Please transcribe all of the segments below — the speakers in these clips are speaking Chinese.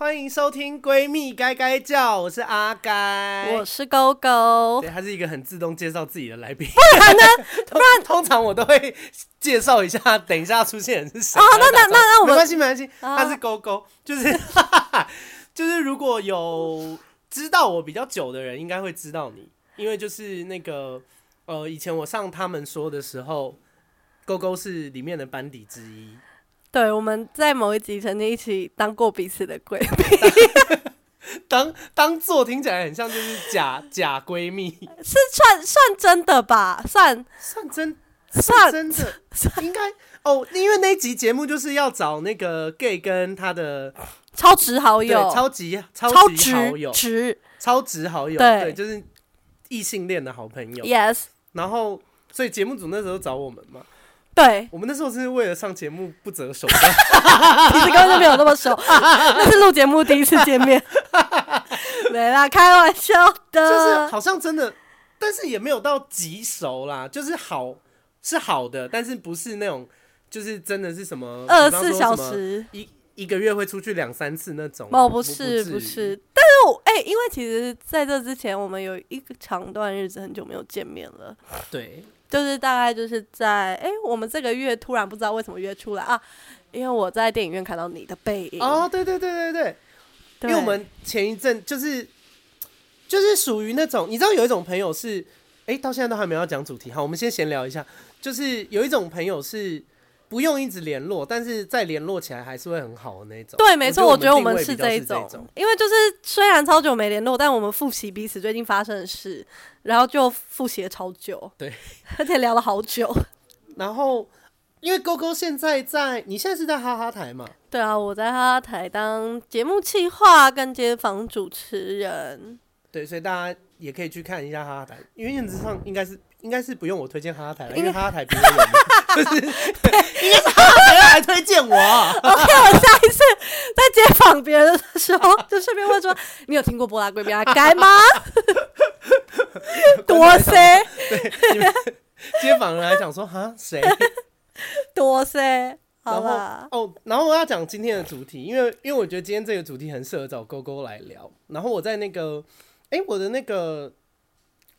欢迎收听《闺蜜该该叫》，我是阿该，我是勾勾。对，他是一个很自动介绍自己的来宾。不然呢？不然通常我都会介绍一下，等一下出现人是谁。哦，那那那那我们没关系，没关系。他是勾勾，就是 就是如果有知道我比较久的人，应该会知道你，因为就是那个呃，以前我上他们说的时候，勾勾是里面的班底之一。对，我们在某一集曾经一起当过彼此的闺蜜，当当做听起来很像就是假假闺蜜，是算算真的吧？算算真算真的，应该哦，因为那一集节目就是要找那个 gay 跟他的超值好友，超级超级好友，值超值好友，对，对，就是异性恋的好朋友，yes。然后，所以节目组那时候找我们嘛。对，我们那时候是为了上节目不择手段，其实根本就没有那么熟，那是录节目第一次见面，没啦，开玩笑的，就是好像真的，但是也没有到极熟啦，就是好是好的，但是不是那种就是真的是什么二十四小时。一一个月会出去两三次那种。哦，不是不是，但是我哎、欸，因为其实在这之前，我们有一个长段日子很久没有见面了，对。就是大概就是在哎、欸，我们这个月突然不知道为什么约出来啊，因为我在电影院看到你的背影。哦，对对对对对，对，因为我们前一阵就是就是属于那种，你知道有一种朋友是哎、欸，到现在都还没有要讲主题，好，我们先闲聊一下，就是有一种朋友是。不用一直联络，但是再联络起来还是会很好的那种。对，没错，我觉得我们是这一种，因为就是虽然超久没联络，但我们复习彼此最近发生的事，然后就复习了超久，对，而且聊了好久。然后，因为勾勾现在在，你现在是在哈哈台嘛？对啊，我在哈哈台当节目企划跟街访主持人。对，所以大家也可以去看一下哈哈台，因为原则上应该是。应该是不用我推荐哈哈台了，因为哈哈台比较有名，就是，应该是哈哈台来推荐我。OK，我下一次在街访别人的时候，就顺便问说：“你有听过波拉闺蜜阿该吗？” 多塞，对，街访人来讲说：“哈，谁？多塞。”好吧。哦，然后我要讲今天的主题，因为因为我觉得今天这个主题很适合找勾勾来聊。然后我在那个，哎、欸，我的那个。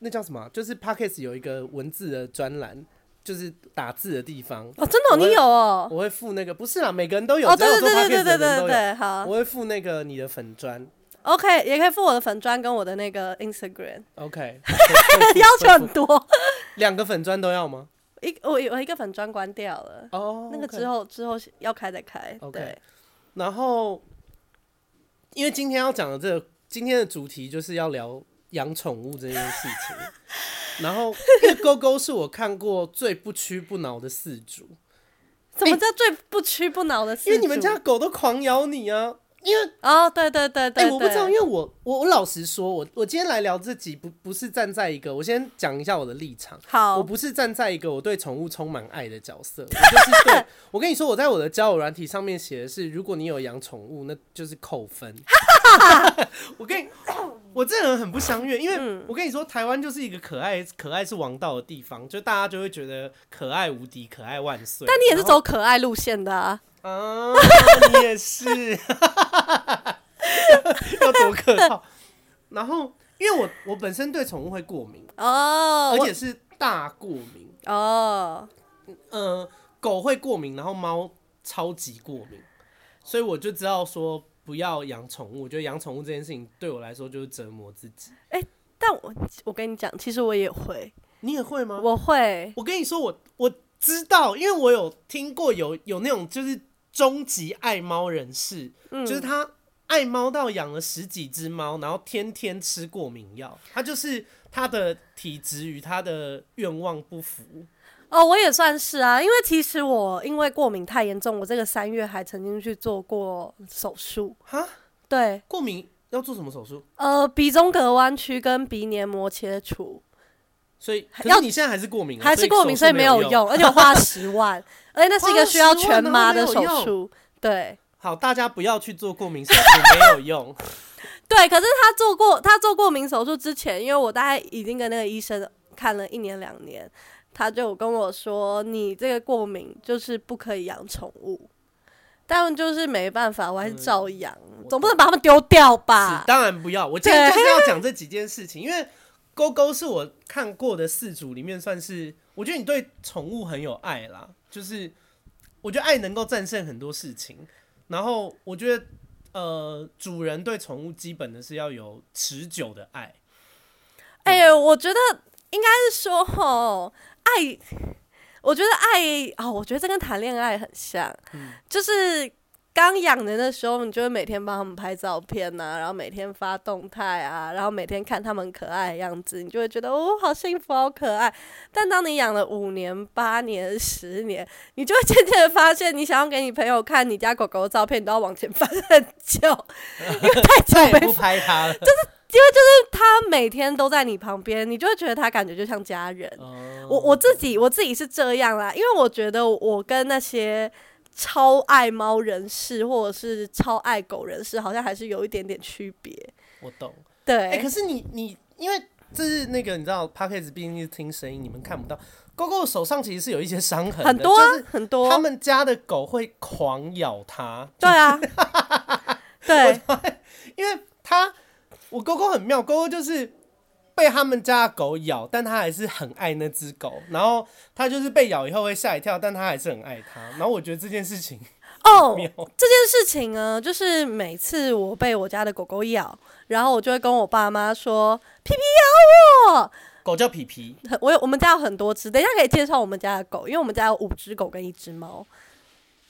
那叫什么？就是 Pockets 有一个文字的专栏，就是打字的地方。哦，真的，你有哦？我会附那个，不是啦，每个人都有。哦，对对对对对对对，好。我会附那个你的粉砖。OK，也可以附我的粉砖跟我的那个 Instagram。OK，要求很多，两个粉砖都要吗？一我我一个粉砖关掉了。哦，那个之后之后要开再开。OK。然后，因为今天要讲的这个今天的主题就是要聊。养宠物这件事情，然后因为勾勾是我看过最不屈不挠的四主。什么叫最不屈不挠的饲主？因为你们家狗都狂咬你啊！因为哦，对对对对，哎，我不知道，因为我我我老实说，我我今天来聊这集不不是站在一个，我先讲一下我的立场。好，我不是站在一个我对宠物充满爱的角色，我就是对，我跟你说，我在我的交友软体上面写的是，如果你有养宠物，那就是扣分。我跟你，我这人很不相悦，因为我跟你说，台湾就是一个可爱可爱是王道的地方，就大家就会觉得可爱无敌，可爱万岁。但你也是走可爱路线的啊。啊，你也是，要多客套。然后，因为我我本身对宠物会过敏哦，而且是大过敏哦。呃，狗会过敏，然后猫超级过敏，所以我就知道说不要养宠物。我觉得养宠物这件事情对我来说就是折磨自己。哎、欸，但我我跟你讲，其实我也会，你也会吗？我会。我跟你说，我我知道，因为我有听过有有那种就是。终极爱猫人士，嗯，就是他爱猫到养了十几只猫，然后天天吃过敏药。他就是他的体质与他的愿望不符。哦，我也算是啊，因为其实我因为过敏太严重，我这个三月还曾经去做过手术。哈？对，过敏要做什么手术？呃，鼻中隔弯曲跟鼻黏膜切除。所以，可是你现在还是过敏，还是过敏，所以没有用，而且我花了 十万，而且那是一个需要全麻的手术。对，好，大家不要去做过敏手术，没有用。对，可是他做过，他做过敏手术之前，因为我大概已经跟那个医生看了一年两年，他就跟我说，你这个过敏就是不可以养宠物。但就是没办法，我还是照养，嗯、总不能把它们丢掉吧？当然不要。我今天就是要讲这几件事情，因为勾勾是我看过的四组里面算是，我觉得你对宠物很有爱啦，就是我觉得爱能够战胜很多事情。然后我觉得，呃，主人对宠物基本的是要有持久的爱。哎呀，我觉得应该是说，吼，爱。我觉得爱啊、哦，我觉得这跟谈恋爱很像，嗯、就是刚养人的时候，你就会每天帮他们拍照片呐、啊，然后每天发动态啊，然后每天看他们可爱的样子，你就会觉得哦，好幸福，好可爱。但当你养了五年、八年、十年，你就会渐渐的发现，你想要给你朋友看你家狗狗的照片，你都要往前翻很久，因为太久没拍它了，就是。因为就是他每天都在你旁边，你就会觉得他感觉就像家人。Oh. 我我自己我自己是这样啦，因为我觉得我跟那些超爱猫人士或者是超爱狗人士，好像还是有一点点区别。我懂，对。哎、欸，可是你你因为这是那个你知道，Podcast 毕竟是听声音，你们看不到。狗狗手上其实是有一些伤痕，很多、啊、很多。他们家的狗会狂咬它。对啊，对，因为它。我狗狗很妙，狗狗就是被他们家的狗咬，但他还是很爱那只狗。然后他就是被咬以后会吓一跳，但他还是很爱它。然后我觉得这件事情哦，这件事情呢，就是每次我被我家的狗狗咬，然后我就会跟我爸妈说：“皮皮咬我。”狗叫皮皮。我有我们家有很多只，等一下可以介绍我们家的狗，因为我们家有五只狗跟一只猫。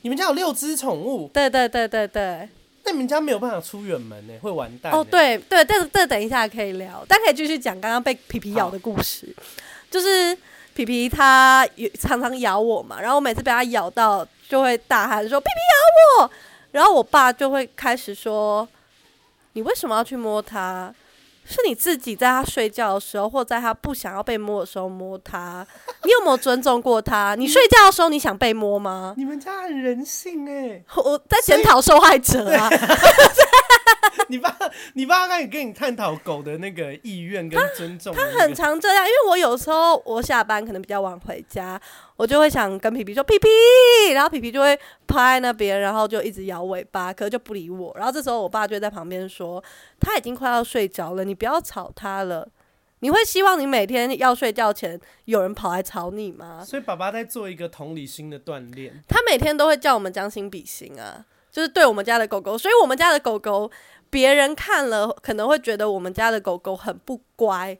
你们家有六只宠物？对对对对对。那你们家没有办法出远门呢，会完蛋。哦，对对，但是这等一下可以聊，但可以继续讲刚刚被皮皮咬的故事。就是皮皮它常常咬我嘛，然后我每次被它咬到就会大喊说“皮皮咬我”，然后我爸就会开始说：“你为什么要去摸它？”是你自己在他睡觉的时候，或在他不想要被摸的时候摸他，你有没有尊重过他？你睡觉的时候你想被摸吗？你们家很人性哎、欸，我在检讨受害者啊。你爸，你爸刚也跟你探讨狗的那个意愿跟尊重、那个他。他很常这样，因为我有时候我下班可能比较晚回家，我就会想跟皮皮说皮皮，然后皮皮就会趴在那边，然后就一直摇尾巴，可是就不理我。然后这时候我爸就在旁边说，他已经快要睡着了，你不要吵他了。你会希望你每天要睡觉前有人跑来吵你吗？所以爸爸在做一个同理心的锻炼。他每天都会叫我们将心比心啊，就是对我们家的狗狗，所以我们家的狗狗。别人看了可能会觉得我们家的狗狗很不乖，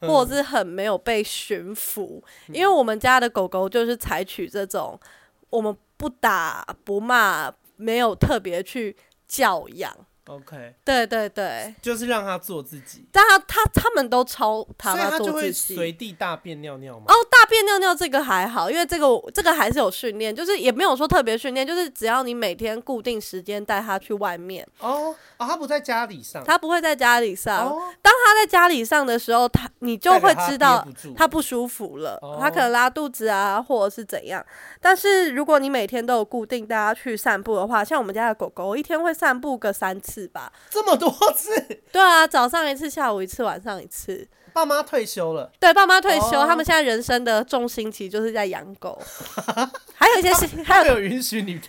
或者是很没有被驯服，嗯、因为我们家的狗狗就是采取这种我们不打不骂，没有特别去教养。OK，对对对，就是让他做自己。但他他他们都超他，他就会随地大便尿尿吗？哦，大便尿尿这个还好，因为这个这个还是有训练，就是也没有说特别训练，就是只要你每天固定时间带他去外面。哦哦，他不在家里上，他不会在家里上。哦、当他在家里上的时候，他你就会知道他不舒服了，他可能拉肚子啊，或者是怎样。但是如果你每天都有固定带他去散步的话，像我们家的狗狗，一天会散步个三次。是吧？这么多次？对啊，早上一次，下午一次，晚上一次。爸妈退休了，对，爸妈退休，oh. 他们现在人生的重心其实就是在养狗。还有一些 事情，还有有允许你自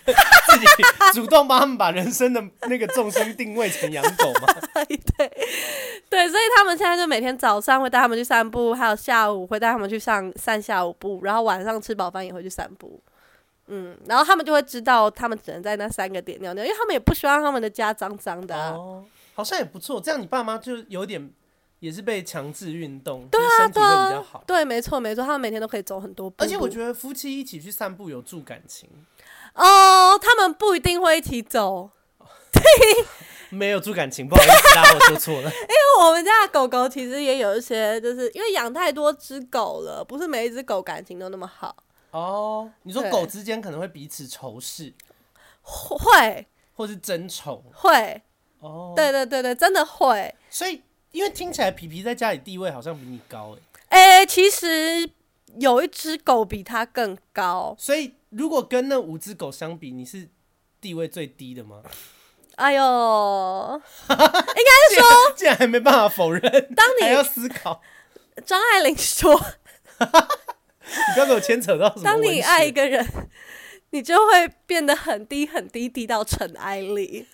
己主动帮他们把人生的那个重心定位成养狗吗？对，对，所以他们现在就每天早上会带他们去散步，还有下午会带他们去上散下午步，然后晚上吃饱饭也会去散步。嗯，然后他们就会知道，他们只能在那三个点尿尿，因为他们也不希望他们的家脏脏的，啊。哦，好像也不错，这样你爸妈就有点也是被强制运动，对啊，身体会比较好。对，没错没错，他们每天都可以走很多步，步。而且我觉得夫妻一起去散步有助感情。哦，他们不一定会一起走。对，没有助感情，不好意思，大家我说错了。因为我们家的狗狗其实也有一些，就是因为养太多只狗了，不是每一只狗感情都那么好。哦，你说狗之间可能会彼此仇视，会，或是争宠，会。哦，对对对对，真的会。所以，因为听起来皮皮在家里地位好像比你高，哎，哎，其实有一只狗比它更高。所以，如果跟那五只狗相比，你是地位最低的吗？哎呦，应该是说，竟然还没办法否认，当你还要思考。张爱玲说。你不要给我牵扯到什么。当你爱一个人，你就会变得很低很低，低到尘埃里。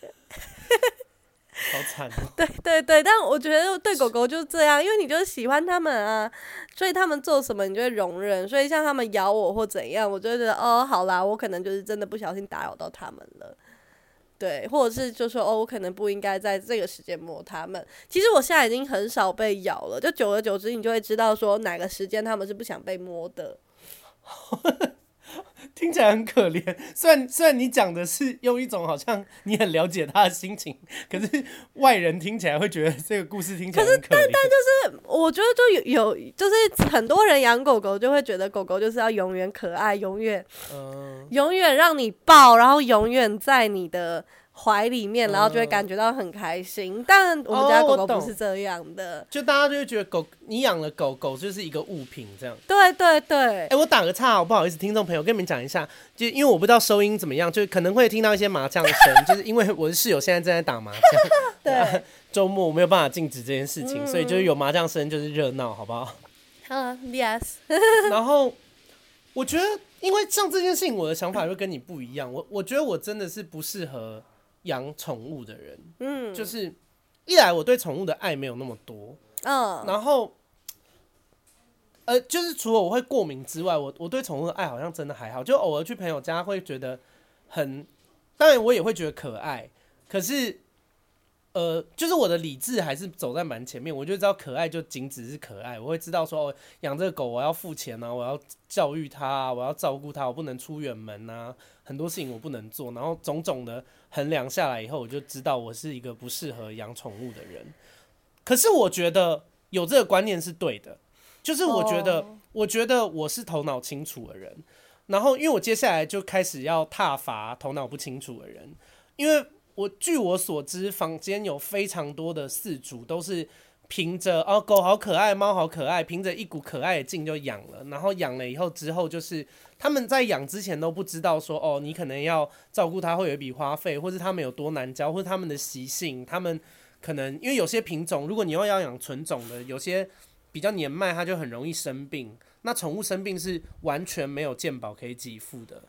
好惨哦！对对对，但我觉得对狗狗就是这样，因为你就是喜欢它们啊，所以他们做什么你就会容忍。所以像他们咬我或怎样，我就觉得哦，好啦，我可能就是真的不小心打扰到他们了。对，或者是就说哦，我可能不应该在这个时间摸它们。其实我现在已经很少被咬了，就久而久之，你就会知道说哪个时间他们是不想被摸的。听起来很可怜，虽然虽然你讲的是用一种好像你很了解他的心情，可是外人听起来会觉得这个故事听起来很可。可是，但但就是我觉得就有有，就是很多人养狗狗就会觉得狗狗就是要永远可爱，永远，嗯，永远让你抱，然后永远在你的。怀里面，然后就会感觉到很开心。嗯、但我们家狗狗不是这样的，哦、就大家就会觉得狗，你养了狗狗就是一个物品这样。对对对。哎、欸，我打个岔，我不好意思，听众朋友，跟你们讲一下，就因为我不知道收音怎么样，就可能会听到一些麻将声，就是因为我的室友现在正在打麻将。对。周末我没有办法禁止这件事情，嗯、所以就是有麻将声就是热闹，好不好？嗯，Yes。然后我觉得，因为像这件事情，我的想法就跟你不一样。我我觉得我真的是不适合。养宠物的人，嗯，就是一来我对宠物的爱没有那么多，嗯，然后，呃，就是除了我会过敏之外，我我对宠物的爱好像真的还好，就偶尔去朋友家会觉得很，当然我也会觉得可爱，可是。呃，就是我的理智还是走在蛮前面，我就知道可爱就仅只是可爱，我会知道说，哦，养这个狗我要付钱啊，我要教育它啊，我要照顾它，我不能出远门啊，很多事情我不能做，然后种种的衡量下来以后，我就知道我是一个不适合养宠物的人。可是我觉得有这个观念是对的，就是我觉得，我觉得我是头脑清楚的人，然后因为我接下来就开始要踏伐头脑不清楚的人，因为。我据我所知，坊间有非常多的饲主都是凭着哦，狗好可爱，猫好可爱，凭着一股可爱的劲就养了，然后养了以后之后，就是他们在养之前都不知道说哦，你可能要照顾它会有一笔花费，或是他们有多难教，或是他们的习性，他们可能因为有些品种，如果你要要养纯种的，有些比较年迈，它就很容易生病。那宠物生病是完全没有健保可以给付的。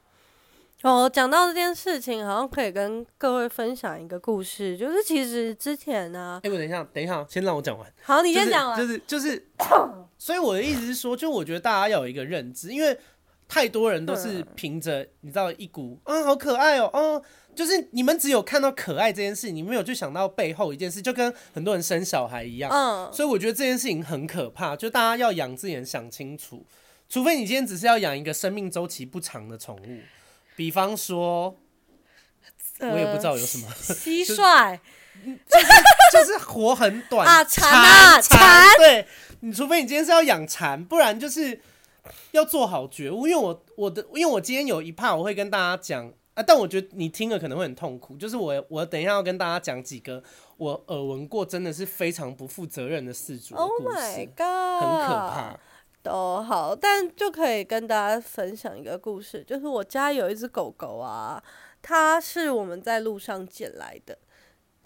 哦，讲到这件事情，好像可以跟各位分享一个故事，就是其实之前呢，哎，我等一下，等一下，先让我讲完。好，你先讲完。就是就是，就是、所以我的意思是说，就我觉得大家要有一个认知，因为太多人都是凭着你知道一股啊、嗯，好可爱哦，哦、嗯，就是你们只有看到可爱这件事，你没有去想到背后一件事，就跟很多人生小孩一样。嗯，所以我觉得这件事情很可怕，就大家要养之前想清楚，除非你今天只是要养一个生命周期不长的宠物。比方说，我也不知道有什么。蟋蟀，就是就是活很短啊，蝉啊蝉，对，你除非你今天是要养蝉，不然就是要做好觉悟。因为我我的，因为我今天有一 part 我会跟大家讲啊，但我觉得你听了可能会很痛苦。就是我我等一下要跟大家讲几个我耳闻过真的是非常不负责任的事主的故事，Oh my God，很可怕。都好，但就可以跟大家分享一个故事，就是我家有一只狗狗啊，它是我们在路上捡来的。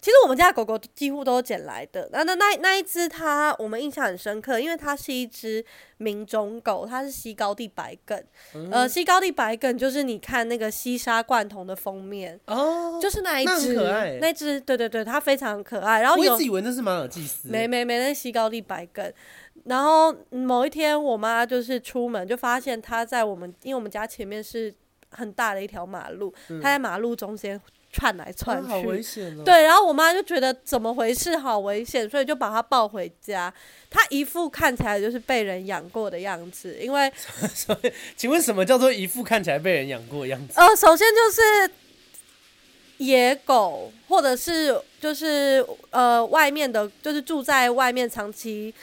其实我们家的狗狗几乎都是捡来的。那那那那一只它，我们印象很深刻，因为它是一只名种狗，它是西高地白梗。嗯、呃，西高地白梗就是你看那个西沙罐头的封面哦，就是那一只，那只对对对，它非常可爱。然后我一直以为那是马尔济斯，没没没，那是西高地白梗。然后某一天，我妈就是出门就发现它在我们，因为我们家前面是很大的一条马路，它、嗯、在马路中间窜来窜去，啊、好危险哦。对，然后我妈就觉得怎么回事，好危险，所以就把它抱回家。它一副看起来就是被人养过的样子，因为 所以，请问什么叫做一副看起来被人养过的样子？呃，首先就是野狗，或者是就是呃外面的，就是住在外面长期。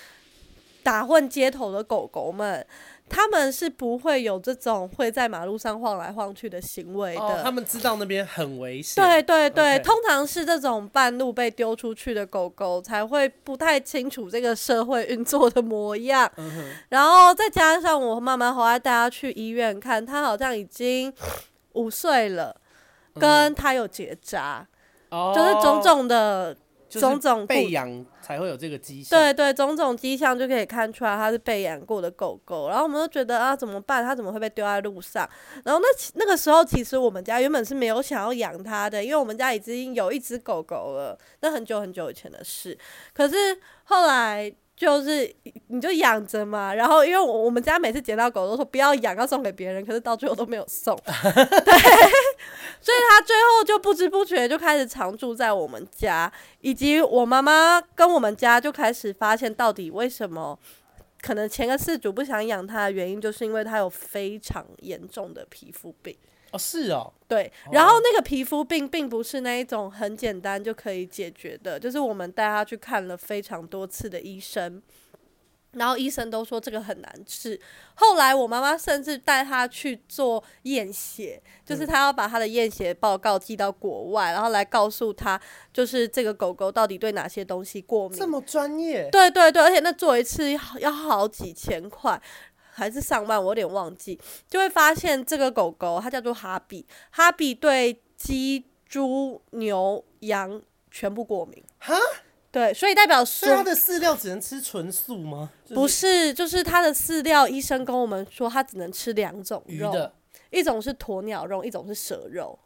打混街头的狗狗们，他们是不会有这种会在马路上晃来晃去的行为的。哦，他们知道那边很危险。对对对.通常是这种半路被丢出去的狗狗才会不太清楚这个社会运作的模样。嗯。然后再加上我妈妈后来带他去医院看，他好像已经五岁了，跟他有结扎，嗯，就是种种的。种种被养才会有这个迹象。对对，种种迹象就可以看出来它是被养过的狗狗。然后我们都觉得啊，怎么办？它怎么会被丢在路上？然后那那个时候，其实我们家原本是没有想要养它的，因为我们家已经有一只狗狗了，那很久很久以前的事。可是后来。就是你就养着嘛，然后因为我我们家每次捡到狗都说不要养，要送给别人，可是到最后都没有送，对，所以他最后就不知不觉就开始常住在我们家，以及我妈妈跟我们家就开始发现到底为什么可能前个饲主不想养它的原因，就是因为它有非常严重的皮肤病。哦，是哦，对，然后那个皮肤病并不是那一种很简单就可以解决的，就是我们带他去看了非常多次的医生，然后医生都说这个很难治。后来我妈妈甚至带他去做验血，就是他要把他的验血报告寄到国外，然后来告诉他，就是这个狗狗到底对哪些东西过敏。这么专业？对对对，而且那做一次要好几千块。还是上万，我有点忘记，就会发现这个狗狗它叫做哈比，哈比对鸡、猪、牛、羊全部过敏。哈？对，所以代表说，它的饲料只能吃纯素吗？就是、不是，就是它的饲料，医生跟我们说，它只能吃两种肉，的一种是鸵鸟肉，一种是蛇肉。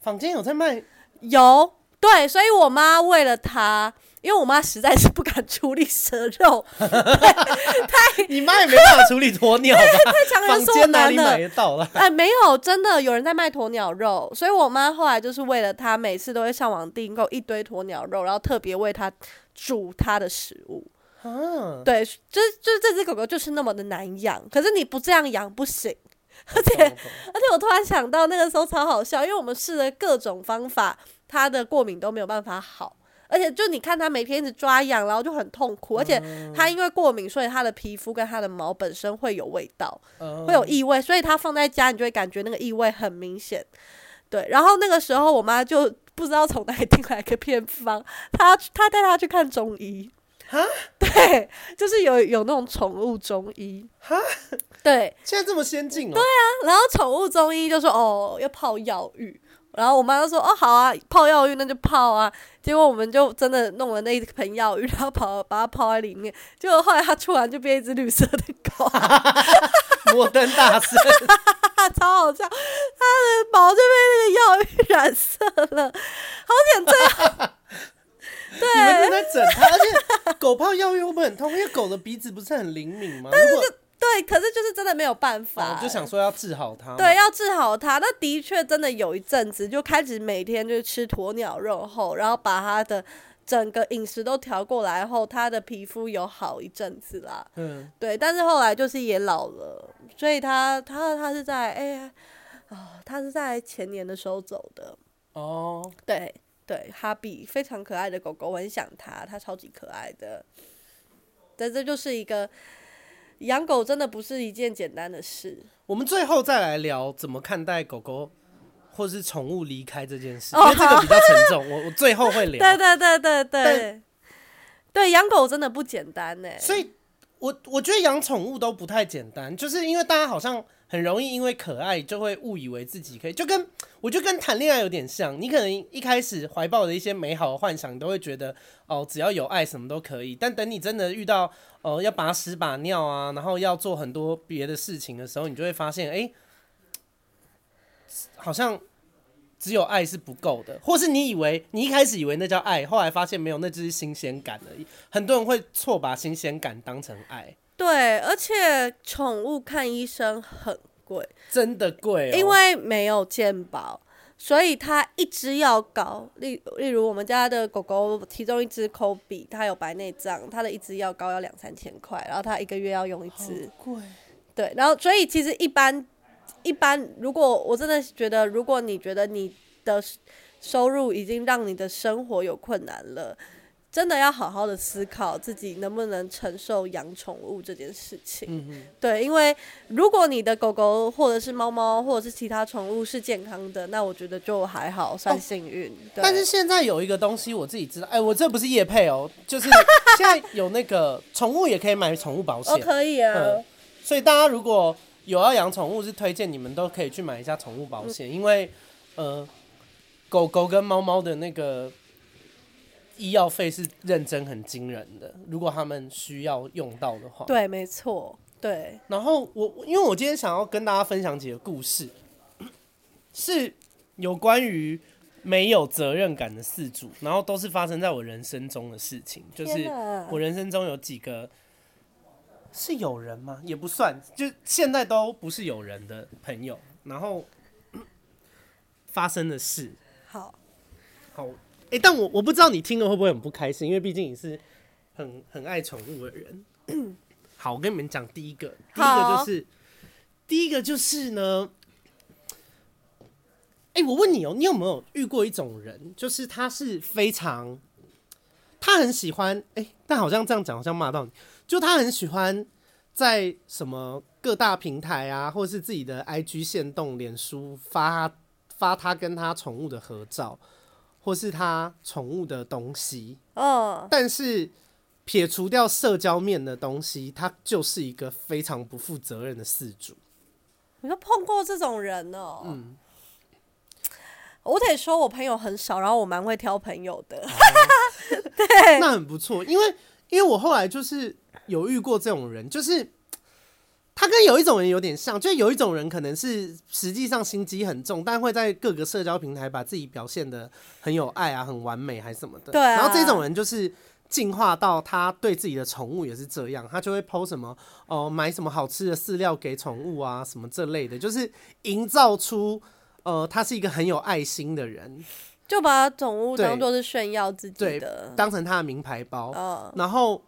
坊间有在卖？有，对，所以我妈为了它。因为我妈实在是不敢处理蛇肉，太你妈也没办法处理鸵鸟吧？太强人所难了。买得到了？哎，没有，真的有人在卖鸵鸟肉，所以我妈后来就是为了她，每次都会上网订购一堆鸵鸟肉，然后特别为它煮它的食物。啊，对，就是就是这只狗狗就是那么的难养，可是你不这样养不行。而且而且我突然想到那个时候超好笑，因为我们试了各种方法，它的过敏都没有办法好。而且就你看它每天一直抓痒，然后就很痛苦。而且它因为过敏，所以它的皮肤跟它的毛本身会有味道，会有异味。所以它放在家，你就会感觉那个异味很明显。对，然后那个时候我妈就不知道从哪里听来个偏方，她她带它去看中医。哈？对，就是有有那种宠物中医。哈？对，现在这么先进哦。对啊，然后宠物中医就说哦，要泡药浴。然后我妈就说：“哦，好啊，泡药浴那就泡啊。”结果我们就真的弄了那一盆药浴，然后跑把它泡在里面。结果后来它出来就变一只绿色的狗，摩登大圣，超好笑。它的毛就被那个药浴染色了，好险！最后，对，你们在整它，而且狗泡药浴会不会很痛？因为狗的鼻子不是很灵敏吗？但是就。对，可是就是真的没有办法，我就想说要治好它。对，要治好它。那的确真的有一阵子，就开始每天就吃鸵鸟肉后，然后把它的整个饮食都调过来后，它的皮肤有好一阵子啦。嗯，对。但是后来就是也老了，所以它它它是在哎呀啊，它是在前年的时候走的。哦，对对，哈比非常可爱的狗狗，我很想它，它超级可爱的。但这就是一个。养狗真的不是一件简单的事。我们最后再来聊怎么看待狗狗或是宠物离开这件事，因为这个比较沉重。我我最后会聊。对对对对对，对，养狗真的不简单呢。所以我我觉得养宠物都不太简单，就是因为大家好像。很容易因为可爱就会误以为自己可以，就跟我觉得跟谈恋爱有点像。你可能一开始怀抱的一些美好的幻想，你都会觉得哦，只要有爱什么都可以。但等你真的遇到哦、呃、要把屎把尿啊，然后要做很多别的事情的时候，你就会发现，哎、好像只有爱是不够的，或是你以为你一开始以为那叫爱，后来发现没有，那只是新鲜感而已。很多人会错把新鲜感当成爱。对，而且宠物看医生很贵，真的贵哦。因为没有健保，所以它一支药膏，例例如我们家的狗狗，其中一只 Kobe，它有白内障，它的一支药膏要两三千块，然后它一个月要用一支，贵。对，然后所以其实一般一般，如果我真的觉得，如果你觉得你的收入已经让你的生活有困难了。真的要好好的思考自己能不能承受养宠物这件事情。对，因为如果你的狗狗或者是猫猫或者是其他宠物是健康的，那我觉得就还好，算幸运。哦、但是现在有一个东西我自己知道，哎、欸，我这不是叶配哦，就是现在有那个宠物也可以买宠物保险。哦，可以啊、嗯。所以大家如果有要养宠物，是推荐你们都可以去买一下宠物保险，嗯、因为呃，狗狗跟猫猫的那个。医药费是认真很惊人的，如果他们需要用到的话。对，没错，对。然后我因为我今天想要跟大家分享几个故事，是有关于没有责任感的事主，然后都是发生在我人生中的事情，就是我人生中有几个是有人吗？也不算，就现在都不是有人的朋友，然后发生的事。好，好，哎、欸，但我我不知道你听了会不会很不开心，因为毕竟你是很很爱宠物的人。好，我跟你们讲第一个，第一个就是，第一个就是呢，哎、欸，我问你哦、喔，你有没有遇过一种人，就是他是非常，他很喜欢，哎、欸，但好像这样讲好像骂到你，就他很喜欢在什么各大平台啊，或者是自己的 IG 线动、脸书发。发他跟他宠物的合照，或是他宠物的东西，嗯，但是撇除掉社交面的东西，他就是一个非常不负责任的饲主。你说碰过这种人哦？嗯，我得说，我朋友很少，然后我蛮会挑朋友的。那很不错，因为因为我后来就是有遇过这种人，就是。他跟有一种人有点像，就有一种人可能是实际上心机很重，但会在各个社交平台把自己表现的很有爱啊、很完美还是什么的。对啊。然后这种人就是进化到他对自己的宠物也是这样，他就会 po 什么哦，买什么好吃的饲料给宠物啊，什么这类的，就是营造出呃他是一个很有爱心的人，就把宠物当做是炫耀自己的，对，当成他的名牌包。哦。然后，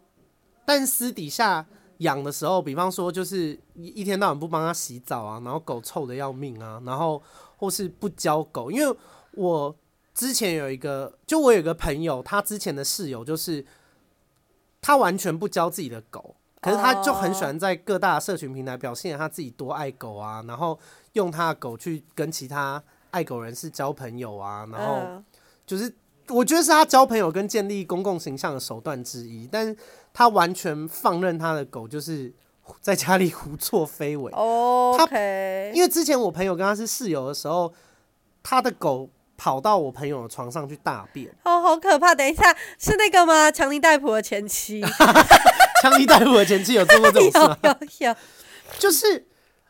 但私底下。养的时候，比方说就是一天到晚不帮它洗澡啊，然后狗臭的要命啊，然后或是不教狗，因为我之前有一个，就我有一个朋友，他之前的室友就是他完全不教自己的狗，可是他就很喜欢在各大社群平台表现他自己多爱狗啊，然后用他的狗去跟其他爱狗人士交朋友啊，然后就是。我觉得是他交朋友跟建立公共形象的手段之一，但是他完全放任他的狗就是在家里胡作非为。哦，他因为之前我朋友跟他是室友的时候，他的狗跑到我朋友的床上去大便。哦，好可怕！等一下，是那个吗？强尼戴普的前妻。强尼戴普的前妻有做过这种事吗？有有有。就是，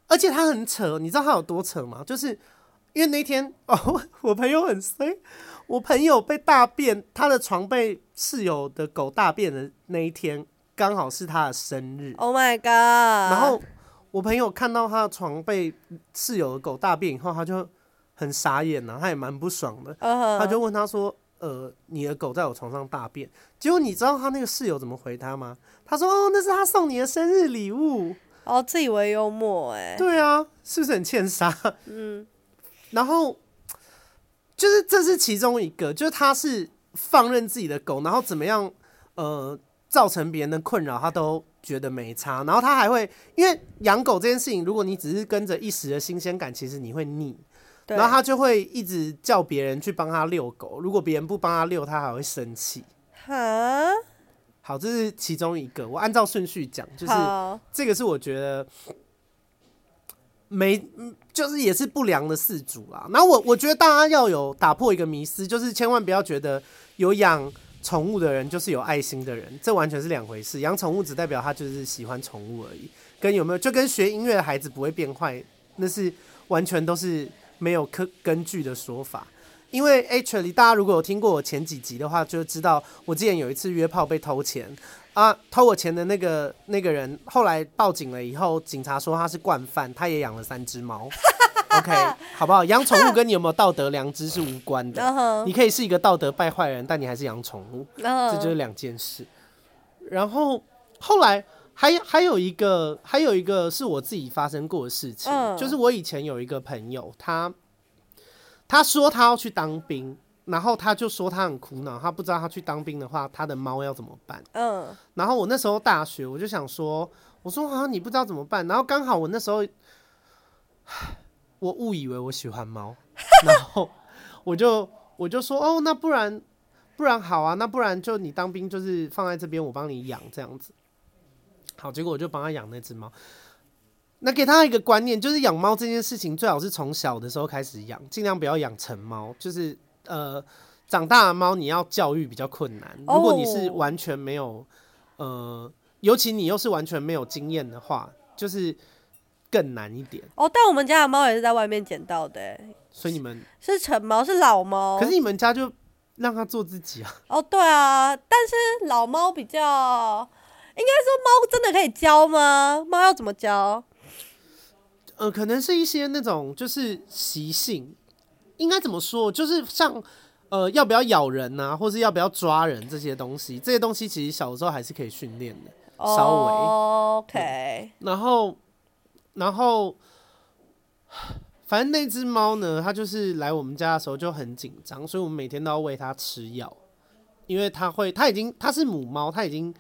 而且他很扯，你知道他有多扯吗？就是因为那天哦，我朋友很衰。我朋友被大便，他的床被室友的狗大便的那一天，刚好是他的生日。Oh my god！然后我朋友看到他的床被室友的狗大便以后，他就很傻眼呐，他也蛮不爽的。Uh-huh. 他就问他说：“呃，你的狗在我床上大便？”结果你知道他那个室友怎么回他吗？他说：“哦，那是他送你的生日礼物。”哦，自以为幽默哎。对啊，是不是很欠杀？嗯。然后。就是这是其中一个，就是他是放任自己的狗，然后怎么样，呃，造成别人的困扰，他都觉得没差。然后他还会，因为养狗这件事情，如果你只是跟着一时的新鲜感，其实你会腻。然后他就会一直叫别人去帮他遛狗，如果别人不帮他遛，他还会生气。哈，好，这是其中一个。我按照顺序讲，就是这个是我觉得。没，就是也是不良的饲主啦。然后我我觉得大家要有打破一个迷思，就是千万不要觉得有养宠物的人就是有爱心的人，这完全是两回事。养宠物只代表他就是喜欢宠物而已，跟有没有就跟学音乐的孩子不会变坏，那是完全都是没有可根据的说法。因为 actually 大家如果有听过我前几集的话，就知道我之前有一次约炮被偷钱。啊，偷我钱的那个那个人后来报警了以后，警察说他是惯犯，他也养了三只猫。OK，好不好？养宠物跟你有没有道德良知是无关的。Uh-huh. 你可以是一个道德败坏人，但你还是养宠物，Uh-huh. 这就是两件事。然后后来还还有一个还有一个是我自己发生过的事情，Uh-huh. 就是我以前有一个朋友，他他说他要去当兵。然后他就说他很苦恼，他不知道他去当兵的话，他的猫要怎么办？嗯。然后我那时候大学，我就想说，我说啊，你不知道怎么办？然后刚好我那时候，我误以为我喜欢猫，然后我就我就说哦，那不然不然好啊，那不然就你当兵就是放在这边，我帮你养这样子。好，结果我就帮他养那只猫。那给他一个观念，就是养猫这件事情最好是从小的时候开始养，尽量不要养成猫，就是。呃，长大的猫你要教育比较困难。如果你是完全没有，呃，尤其你又是完全没有经验的话，就是更难一点。哦，但我们家的猫也是在外面捡到的，所以你们是成猫，是老猫。可是你们家就让它做自己啊？哦，对啊，但是老猫比较，应该说猫真的可以教吗？猫要怎么教？呃，可能是一些那种就是习性，应该怎么说？就是像呃，要不要咬人啊，或是要不要抓人这些东西，这些东西其实小的时候还是可以训练的，稍微。Oh, OK。然后，然后，反正那只猫呢，它就是来我们家的时候就很紧张，所以我们每天都要喂它吃药，因为它会，它已经，它是母猫，它已经。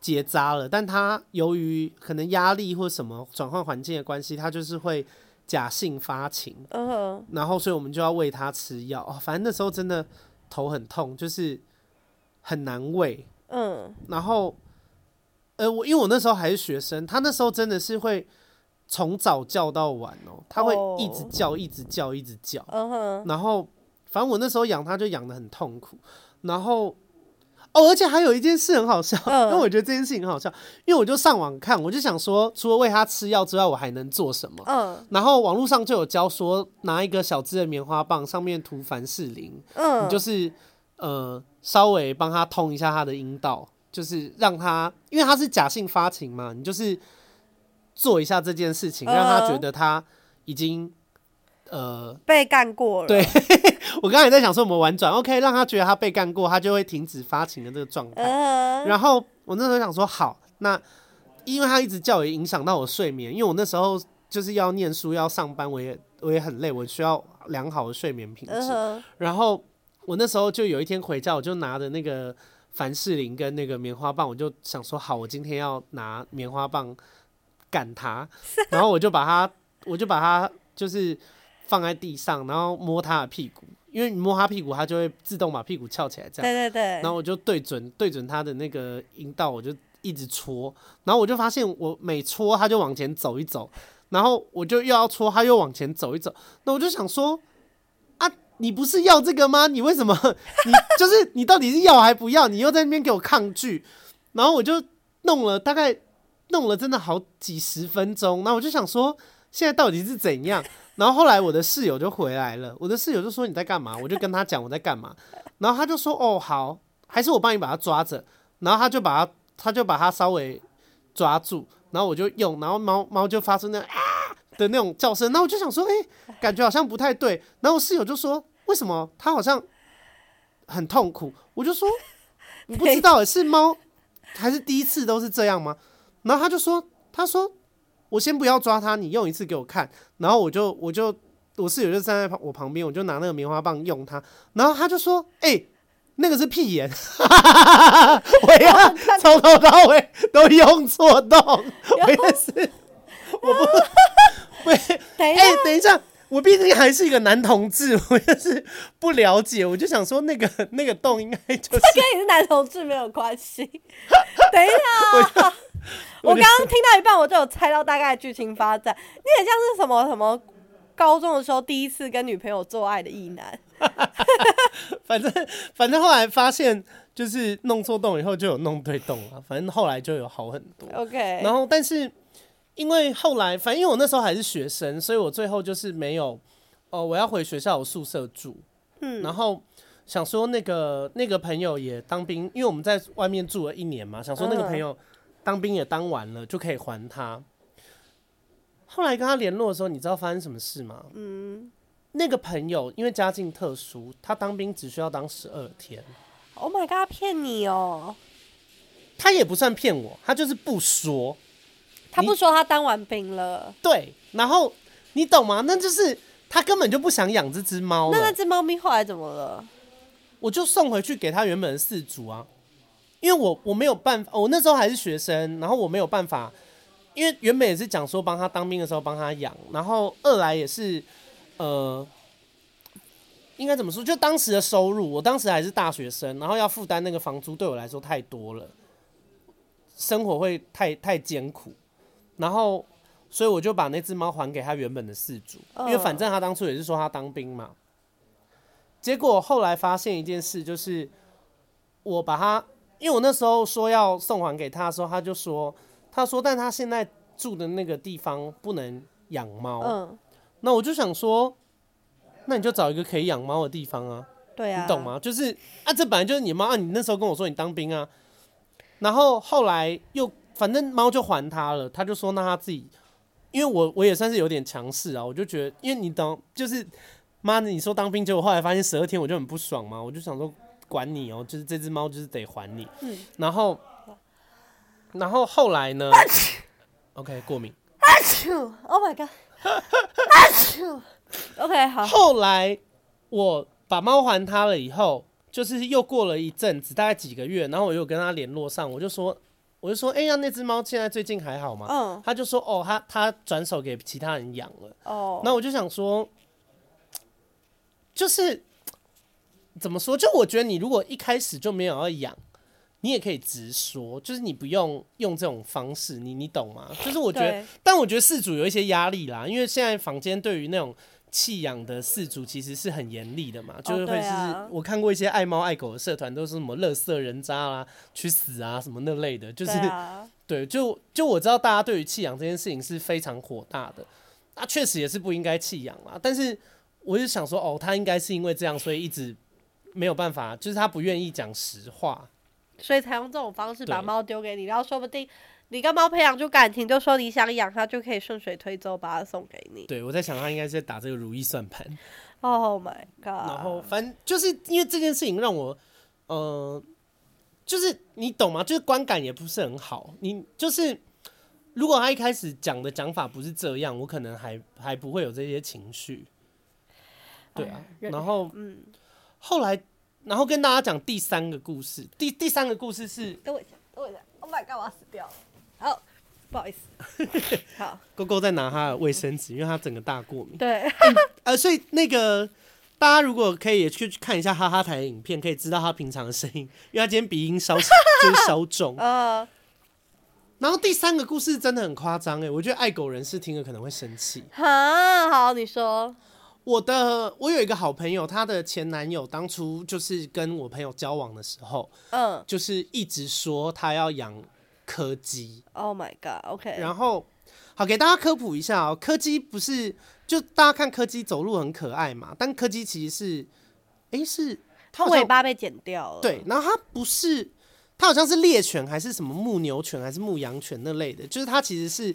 结扎了，但它由于可能压力或什么转换环境的关系，它就是会假性发情。嗯哼。然后，所以我们就要喂它吃药。哦，反正那时候真的头很痛，就是很难喂。嗯。然后，呃，我因为我那时候还是学生，他那时候真的是会从早叫到晚哦，他会一直叫，一直叫，一直叫。嗯哼。然后，反正我那时候养它就养的很痛苦。然后。哦，而且还有一件事很好笑，因为我觉得这件事情很好笑，因为我就上网看，我就想说，除了喂它吃药之外，我还能做什么？嗯，然后网络上就有教说，拿一个小支的棉花棒，上面涂凡士林，嗯，你就是呃稍微帮它通一下它的阴道，就是让它，因为它是假性发情嘛，你就是做一下这件事情，让它觉得它已经。呃，被干过了。对，我刚才也在想说，我们婉转，OK，让他觉得他被干过，他就会停止发情的这个状态。Uh. 然后我那时候想说，好，那因为他一直叫，也影响到我睡眠，因为我那时候就是要念书、要上班，我也我也很累，我需要良好的睡眠品质。Uh. 然后我那时候就有一天回家，我就拿着那个凡士林跟那个棉花棒，我就想说，好，我今天要拿棉花棒干他，然后我就把它，我就把它，就是。放在地上，然后摸它的屁股，因为你摸他屁股，他就会自动把屁股翘起来，这样。对对对。然后我就对准对准他的那个阴道，我就一直戳，然后我就发现我每戳他就往前走一走，然后我就又要戳他又往前走一走，那我就想说啊，你不是要这个吗？你为什么你就是你到底是要还不要？你又在那边给我抗拒，然后我就弄了大概弄了真的好几十分钟，那我就想说现在到底是怎样？然后后来我的室友就回来了，我的室友就说，你在干嘛？我就跟他讲我在干嘛，然后他就说哦好，还是我帮你把它抓着，然后他就把它他就把它稍微抓住，然后我就用，然后猫猫就发出那啊的那种叫声，然后我就想说，哎，感觉好像不太对，然后我室友就说，为什么它好像很痛苦？我就说你不知道是猫还是第一次都是这样吗？然后他就说，他说。我先不要抓它，你用一次给我看，然后我就我就我室友就站在我旁边，我就拿那个棉花棒用它，然后他就说：“哎、欸，那个是屁眼。”我要 从头到尾都用错洞，我也是，我不，喂，哎，等一下，我毕竟还是一个男同志，我也是不了解，我就想说那个那个洞应该就是跟你是男同志没有关系。等一下、啊。我刚刚听到一半，我就有猜到大概剧情发展。你很像是什么什么高中的时候第一次跟女朋友做爱的异男。反正反正后来发现就是弄错洞以后就有弄对洞了，反正后来就有好很多。OK。然后但是因为后来反正因为我那时候还是学生，所以我最后就是没有哦，我要回学校我宿舍住。嗯。然后想说那个那个朋友也当兵，因为我们在外面住了一年嘛，想说那个朋友。当兵也当完了，就可以还他。后来跟他联络的时候，你知道发生什么事吗？嗯，那个朋友因为家境特殊，他当兵只需要当十二天。Oh my god，骗你哦！他也不算骗我，他就是不说。他不说他当完兵了。对，然后你懂吗？那就是他根本就不想养这只猫。那那只猫咪后来怎么了？我就送回去给他原本的饲主啊。因为我我没有办法，我那时候还是学生，然后我没有办法，因为原本也是讲说帮他当兵的时候帮他养，然后二来也是，呃，应该怎么说？就当时的收入，我当时还是大学生，然后要负担那个房租，对我来说太多了，生活会太太艰苦，然后所以我就把那只猫还给他原本的饲主，因为反正他当初也是说他当兵嘛。结果后来发现一件事，就是我把它，因为我那时候说要送还给他的时候，他就说，他说，但他现在住的那个地方不能养猫。嗯，那我就想说，那你就找一个可以养猫的地方啊。对啊，你懂吗？就是啊，这本来就是你猫啊，你那时候跟我说你当兵啊，然后后来又反正猫就还他了，他就说那他自己，因为我我也算是有点强势啊，我就觉得，因为你懂就是妈的，你说当兵，结果后来发现十二天我就很不爽嘛，我就想说管你哦，就是这只猫就是得还你，嗯，然后然后后来呢？OK，过敏。Oh my god！OK，好。后来我。把猫还他了以后，就是又过了一阵子，大概几个月，然后我又跟他联络上，我就说，我就说，哎、欸、呀，那只猫现在最近还好吗？嗯，他就说，哦，他他转手给其他人养了。哦，那我就想说，就是怎么说？就我觉得你如果一开始就没有要养，你也可以直说，就是你不用用这种方式，你你懂吗？就是我觉得，但我觉得饲主有一些压力啦，因为现在坊间对于那种。弃养的饲主其实是很严厉的嘛，就是会是我看过一些爱猫爱狗的社团，都是什么垃圾人渣啦，去死啊什么那类的，就是对，就就我知道大家对于弃养这件事情是非常火大的，啊，确实也是不应该弃养啦，但是我就想说，哦，他应该是因为这样，所以一直没有办法，就是他不愿意讲实话，所以才用这种方式把猫丢给你，然后说不定。你跟猫培养出感情，就说你想养它，就可以顺水推舟把它送给你。对，我在想他应该是在打这个如意算盘。Oh my god！然后反正就是因为这件事情让我，呃，就是你懂吗？就是观感也不是很好。你就是如果他一开始讲的讲法不是这样，我可能还还不会有这些情绪。对啊，然后嗯，后来然后跟大家讲第三个故事。第第三个故事是，等我一下，等我一下，Oh my god！我要死掉了。好，不好意思。好，勾勾在拿他的卫生纸，因为他整个大过敏。对，嗯，呃，所以那个大家如果可以也去看一下哈哈台的影片，可以知道他平常的声音，因为他今天鼻音稍就是稍重。呃，然后第三个故事真的很夸张哎，我觉得爱狗人士听了可能会生气。哈，好，你说。我的，我有一个好朋友，她的前男友当初就是跟我朋友交往的时候，嗯，就是一直说他要养。柯基，Oh my God，OK。然后，好给大家科普一下哦，柯基不是就大家看柯基走路很可爱嘛？但柯基其实是，哎，是它尾巴被剪掉了。对，然后它不是，它好像是猎犬还是什么牧牛犬还是牧羊犬那类的，就是它其实是，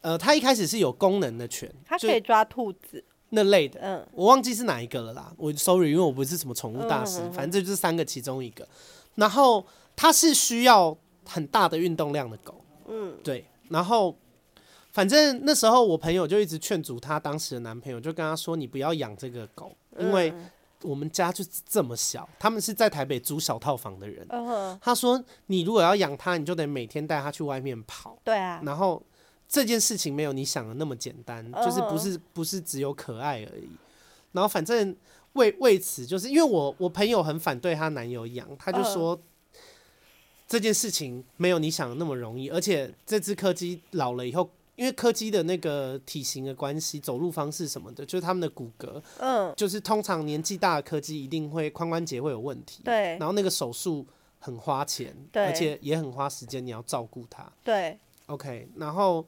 呃，它一开始是有功能的犬，它可以抓兔子那类的。嗯，我忘记是哪一个了啦，我 sorry，因为我不是什么宠物大师，嗯、反正这就是三个其中一个。然后它是需要。很大的运动量的狗，嗯，对，然后反正那时候我朋友就一直劝阻她当时的男朋友，就跟他说：“你不要养这个狗，因为我们家就这么小，他们是在台北租小套房的人。他说你如果要养它，你就得每天带它去外面跑，对啊，然后这件事情没有你想的那么简单，就是不是不是只有可爱而已。然后反正为为此，就是因为我我朋友很反对她男友养，他就说。”这件事情没有你想的那么容易，而且这只柯基老了以后，因为柯基的那个体型的关系，走路方式什么的，就是他们的骨骼，嗯，就是通常年纪大的柯基一定会髋关节会有问题，对，然后那个手术很花钱，对，而且也很花时间，你要照顾它，对，OK，然后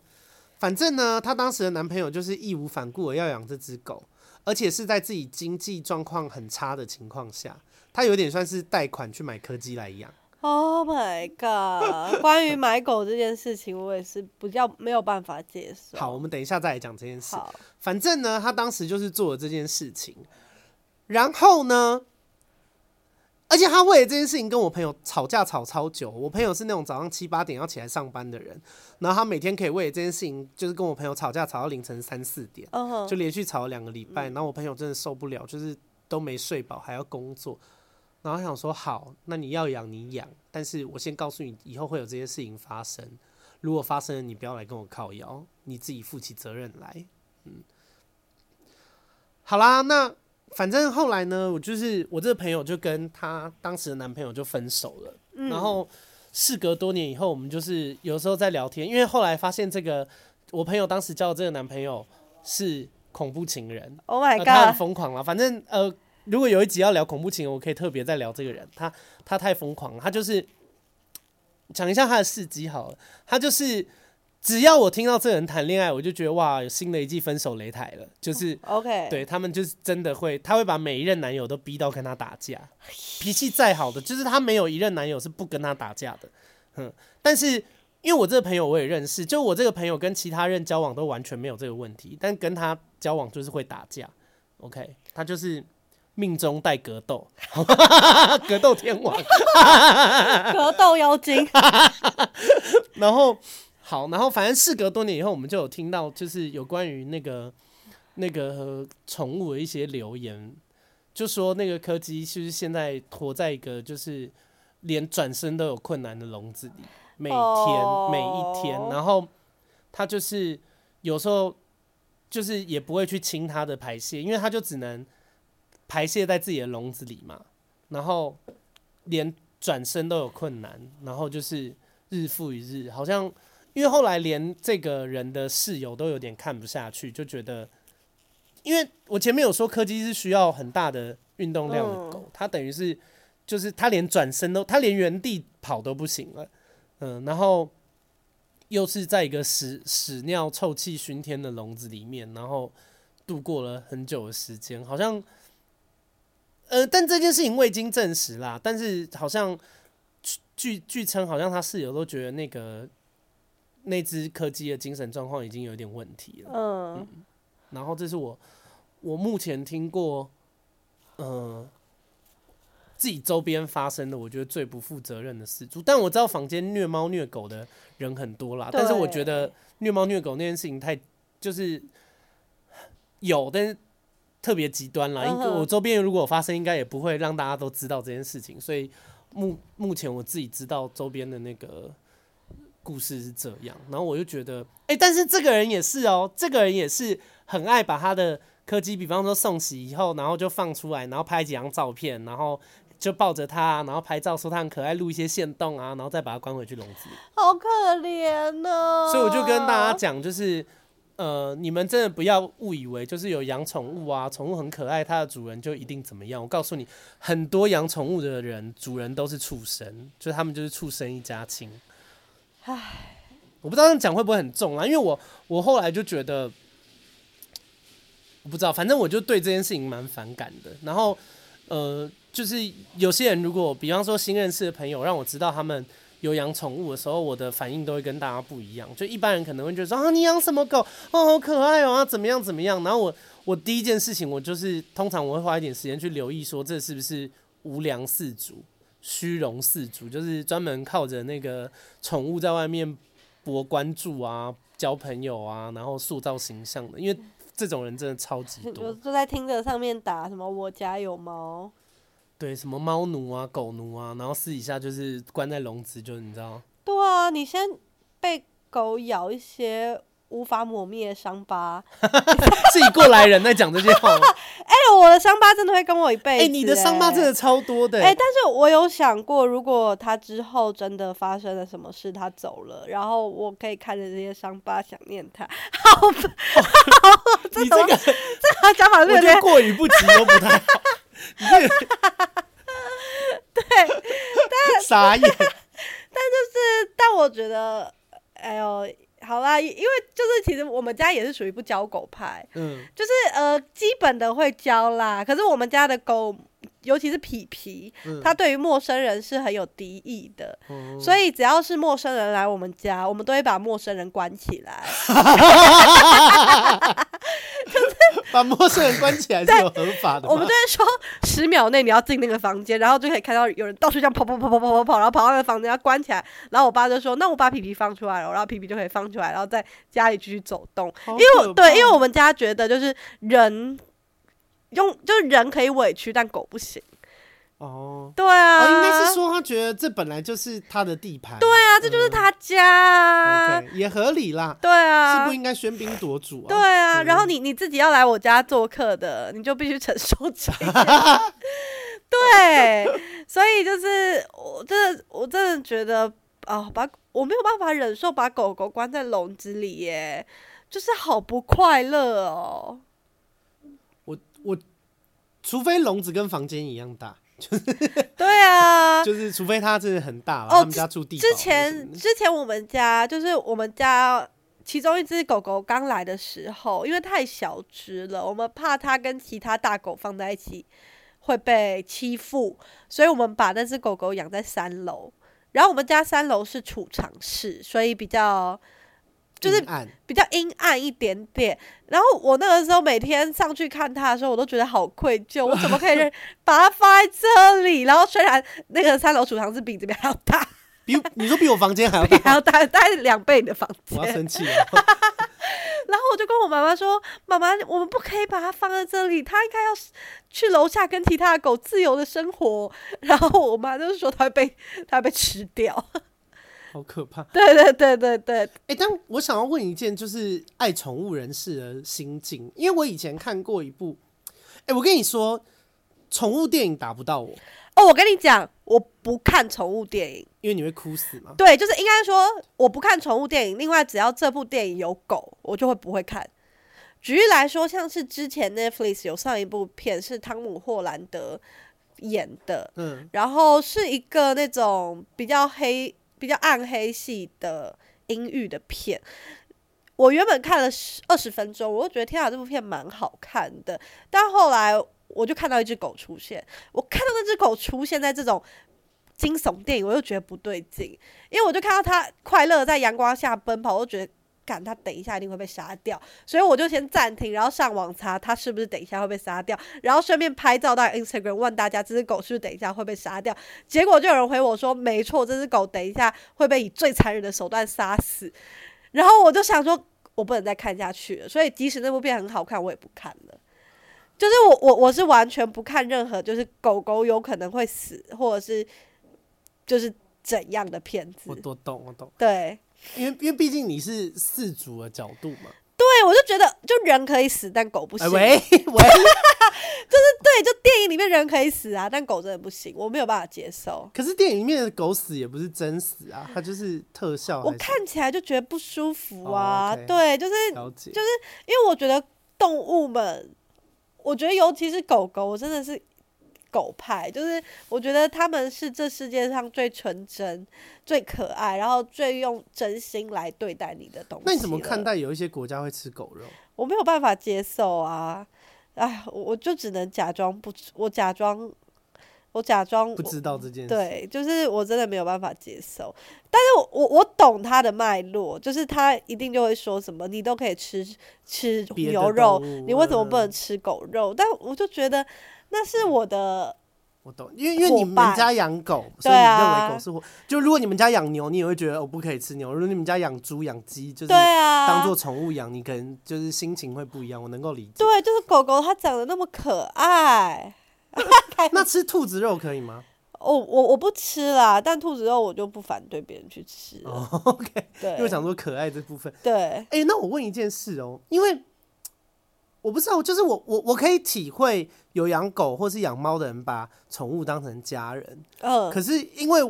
反正呢，她当时的男朋友就是义无反顾的要养这只狗，而且是在自己经济状况很差的情况下，他有点算是贷款去买柯基来养。Oh my god！关于买狗这件事情，我也是比较没有办法接受。好，我们等一下再来讲这件事。好，反正呢，他当时就是做了这件事情，然后呢，而且他为了这件事情跟我朋友吵架吵超久。我朋友是那种早上七八点要起来上班的人，然后他每天可以为了这件事情，就是跟我朋友吵架吵到凌晨三四点，uh huh. 就连续吵了两个礼拜。然后我朋友真的受不了，就是都没睡饱，还要工作。然后想说好，那你要养你养，但是我先告诉你，以后会有这些事情发生。如果发生了，你不要来跟我靠腰，你自己负起责任来。嗯，好啦，那反正后来呢，我就是我这个朋友就跟她当时的男朋友就分手了。嗯，然后事隔多年以后，我们就是有时候在聊天，因为后来发现这个我朋友当时交的这个男朋友是恐怖情人。Oh my god，他很疯狂了，反正呃。如果有一集要聊恐怖情人，我可以特别再聊这个人。他他太疯狂了，他就是讲一下他的事迹好了。他就是只要我听到这人谈恋爱，我就觉得哇，有新的一季分手擂台了。就是、哦、OK，对他们就是真的会，他会把每一任男友都逼到跟他打架。脾气再好的，就是他没有一任男友是不跟他打架的。嗯，但是。因为我这个朋友我也认识，就我这个朋友跟其他人交往都完全没有这个问题，但跟他交往就是会打架。OK，他就是命中带格斗，格斗天王，格斗妖精。然后好，然后反正事隔多年以后，我们就有听到就是有关于那个那个宠物的一些留言，就说那个柯基是不是现在活在一个就是连转身都有困难的笼子里。每天每一天，然后它就是有时候就是也不会去清它的排泄，因为它就只能排泄在自己的笼子里嘛。然后连转身都有困难，然后就是日复一日，好像因为后来连这个人的室友都有点看不下去，就觉得，因为我前面有说柯基是需要很大的运动量的狗，他等于是就是它连转身都，它连原地跑都不行了。嗯，然后又是在一个屎屎尿臭气熏天的笼子里面，然后度过了很久的时间，好像，呃，但这件事情未经证实啦。但是好像据据称，好像他室友都觉得那个那只柯基的精神状况已经有点问题了。嗯，嗯，然后这是我我目前听过，嗯。自己周边发生的，我觉得最不负责任的事主。但我知道坊间虐猫虐狗的人很多啦，但是我觉得虐猫虐狗那件事情太就是有，但是特别极端啦。因为我周边如果发生，应该也不会让大家都知道这件事情。所以目目前我自己知道周边的那个故事是这样，然后我就觉得，哎，但是这个人也是哦，这个人也是很爱把他的柯基，比方说送洗以后，然后就放出来，然后拍几张照片，然后。就抱着它，然后拍照说它很可爱，录一些线动啊，然后再把它关回去笼子里。好可怜哦！所以我就跟大家讲，就是呃，你们真的不要误以为就是有养宠物啊，宠物很可爱，它的主人就一定怎么样。我告诉你，很多养宠物的人，主人都是畜生，就他们就是畜生一家亲。唉，我不知道这样讲会不会很重啊？因为我我后来就觉得，我不知道，反正我就对这件事情蛮反感的。然后呃。就是有些人，如果比方说新认识的朋友让我知道他们有养宠物的时候，我的反应都会跟大家不一样。就一般人可能会觉得说啊，你养什么狗？哦，好可爱哦，啊，怎么样怎么样？然后我我第一件事情，我就是通常我会花一点时间去留意，说这是不是无良饲主、虚荣饲主，就是专门靠着那个宠物在外面博关注啊、交朋友啊，然后塑造形象的。因为这种人真的超级 多，就在听着上面打什么“我家有猫”。对，什么猫奴啊、狗奴啊，然后私底下就是关在笼子，就是你知道？对啊，你先被狗咬一些无法抹灭的伤疤，自己过来人在讲这些话。哎、欸，我的伤疤真的会跟我一辈子、欸。哎、欸，你的伤疤真的超多的、欸。哎、欸，但是我有想过，如果他之后真的发生了什么事，他走了，然后我可以看着这些伤疤想念他。好，你这个这个讲法是有点过于不及，都不太好。对，但傻眼。但就是，但我觉得，哎呦，好啦，因为就是，其实我们家也是属于不教狗派，嗯，就是呃，基本的会教啦。可是我们家的狗。尤其是皮皮，它对于陌生人是很有敌意的，嗯，所以只要是陌生人来我们家，我们都会把陌生人关起来。就 是把陌生人关起来是有合法的。我们都会说十秒内你要进那个房间，然后就可以看到有人到处这样跑跑跑跑跑跑跑，然后跑到那个房间要关起来。然后我爸就说：“那我把皮皮放出来了，然后皮皮就可以放出来，然后在家里继续走动。”因为对，因为我们家觉得就是人。用就是人可以委屈，但狗不行。哦，对啊，哦、应该是说他觉得这本来就是他的地盘。对啊，这就是他家、嗯 okay, 也合理啦。对啊，是不应该喧宾夺主啊。对啊，然后你你自己要来我家做客的，你就必须承受这个。对，所以就是我真的我真的觉得啊、哦，把我没有办法忍受把狗狗关在笼子里耶，就是好不快乐哦。我我除非笼子跟房间一样大，就是对啊，就是除非它真的很大了，哦，他们家住地之前之前我们家就是我们家其中一只狗狗刚来的时候，因为太小只了，我们怕它跟其他大狗放在一起会被欺负，所以我们把那只狗狗养在三楼。然后我们家三楼是储藏室，所以比较就是比较阴暗一点点。然后我那个时候每天上去看它的时候，我都觉得好愧疚，我怎么可以 把它放在这里？然后虽然那个三楼储藏室比这边还要大，比你说比我房间还要大，还要大，大概两倍你的房间。我要生气了。然后我就跟我妈妈说：“妈妈，我们不可以把它放在这里，它应该要去楼下跟其他的狗自由的生活。”然后我妈就说：“它会被它会被吃掉，好可怕。”对对对对对。哎、欸，但我想要问一件，就是爱宠物人士的心境，因为我以前看过一部，哎、欸，我跟你说，宠物电影打不到我。哦，我跟你讲，我不看宠物电影，因为你会哭死吗？对，就是应该说我不看宠物电影。另外，只要这部电影有狗，我就会不会看。举例来说，像是之前 Netflix 有上一部片是汤姆·霍兰德演的，嗯，然后是一个那种比较黑、比较暗黑系的阴郁的片。我原本看了十二十分钟，我就觉得天啊，这部片蛮好看的，但后来。我就看到一只狗出现，我看到那只狗出现在这种惊悚电影，我又觉得不对劲，因为我就看到它快乐在阳光下奔跑，我就觉得，干，他等一下一定会被杀掉，所以我就先暂停，然后上网查他是不是等一下会被杀掉，然后顺便拍照到 Instagram 问大家这只狗是不是等一下会被杀掉，结果就有人回我说，没错，这只狗等一下会被以最残忍的手段杀死，然后我就想说，我不能再看下去了，所以即使那部片很好看，我也不看了。就是我我我是完全不看任何就是狗狗有可能会死或者是就是怎样的片子。我都懂，我懂。对，因为因为毕竟你是四主的角度嘛。对，我就觉得就人可以死，但狗不行。喂喂，就是对，就电影里面人可以死啊，但狗真的不行，我没有办法接受。可是电影里面的狗死也不是真死啊，它就是特效。我看起来就觉得不舒服啊。Oh, okay. 对，就是就是因为我觉得动物们。我觉得，尤其是狗狗，我真的是狗派。就是我觉得他们是这世界上最纯真、最可爱，然后最用真心来对待你的东西。那你怎么看待有一些国家会吃狗肉？我没有办法接受啊！哎，我就只能假装不吃，我假装。我假装不知道这件事，对，就是我真的没有办法接受。但是我我，我懂他的脉络，就是他一定就会说什么，你都可以吃吃牛肉，你为什么不能吃狗肉？但我就觉得那是我的，我懂，因为因为你们家养狗，所以你认为狗是活。就如果你们家养牛，你也会觉得我不可以吃牛；如果你们家养猪养鸡，就是当做宠物养，你可能就是心情会不一样。我能够理解。对，就是狗狗它长得那么可爱。那吃兔子肉可以吗？我，我我不吃啦，但兔子肉我就不反对别人去吃。哦，OK，对，因为想说可爱这部分。对，哎、欸，那我问一件事哦、喔，因为我不知道，就是我我我可以体会有养狗或是养猫的人把宠物当成家人。嗯。可是因为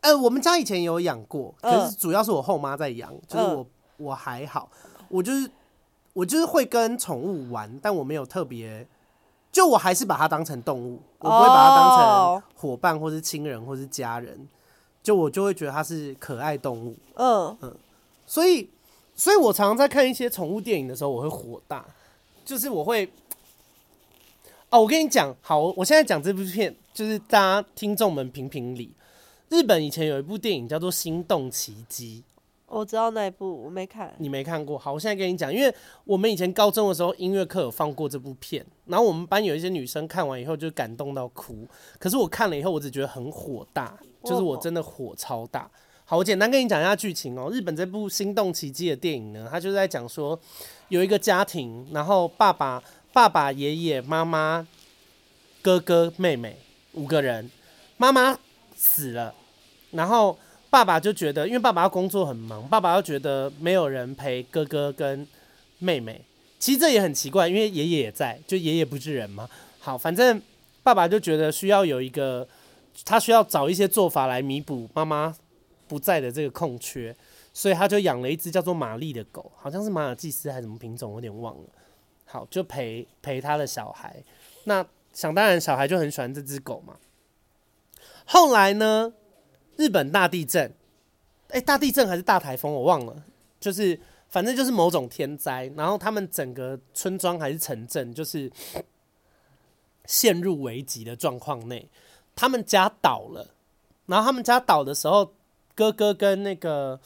呃，我们家以前有养过，可是主要是我后妈在养，就是我我还好，我就是我就是会跟宠物玩，但我没有特别。就我还是把它当成动物，我不会把它当成伙伴或是亲人或是家人。就我就会觉得它是可爱动物。嗯嗯，所以，所以我常常在看一些宠物电影的时候，我会火大，就是我会，哦，我跟你讲，好，我现在讲这部片，就是大家听众们评评理。日本以前有一部电影叫做《心动奇迹》。我知道那一部，我没看。你没看过？好，我现在跟你讲，因为我们以前高中的时候音乐课有放过这部片，然后我们班有一些女生看完以后就感动到哭。可是我看了以后，我只觉得很火大，就是我真的火超大。好，我简单跟你讲一下剧情哦。日本这部《心动奇迹》的电影呢，它就在讲说有一个家庭，然后爸爸、爸爸、爷爷、妈妈、哥哥、妹妹五个人，妈妈死了，然后。爸爸就觉得，因为爸爸要工作很忙，爸爸又觉得没有人陪哥哥跟妹妹。其实这也很奇怪，因为爷爷也在，就爷爷不是人嘛。好，反正爸爸就觉得需要有一个，他需要找一些做法来弥补妈妈不在的这个空缺，所以他就养了一只叫做玛丽的狗，好像是马尔济斯还是什么品种，我有点忘了。好，就陪陪他的小孩。那想当然，小孩就很喜欢这只狗嘛。后来呢，日本大地震，哎、大地震还是大台风，我忘了，就是反正就是某种天灾，然后他们整个村庄还是城镇，就是陷入危急的状况内，他们家倒了，然后他们家倒的时候，哥哥跟那个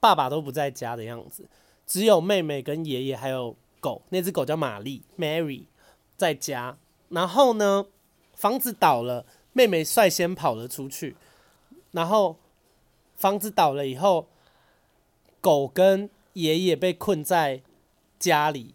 爸爸都不在家的样子，只有妹妹跟爷爷还有狗，那只狗叫玛丽 Mary 在家，然后呢，房子倒了。妹妹率先跑了出去，然后房子倒了以后，狗跟爷爷被困在家里。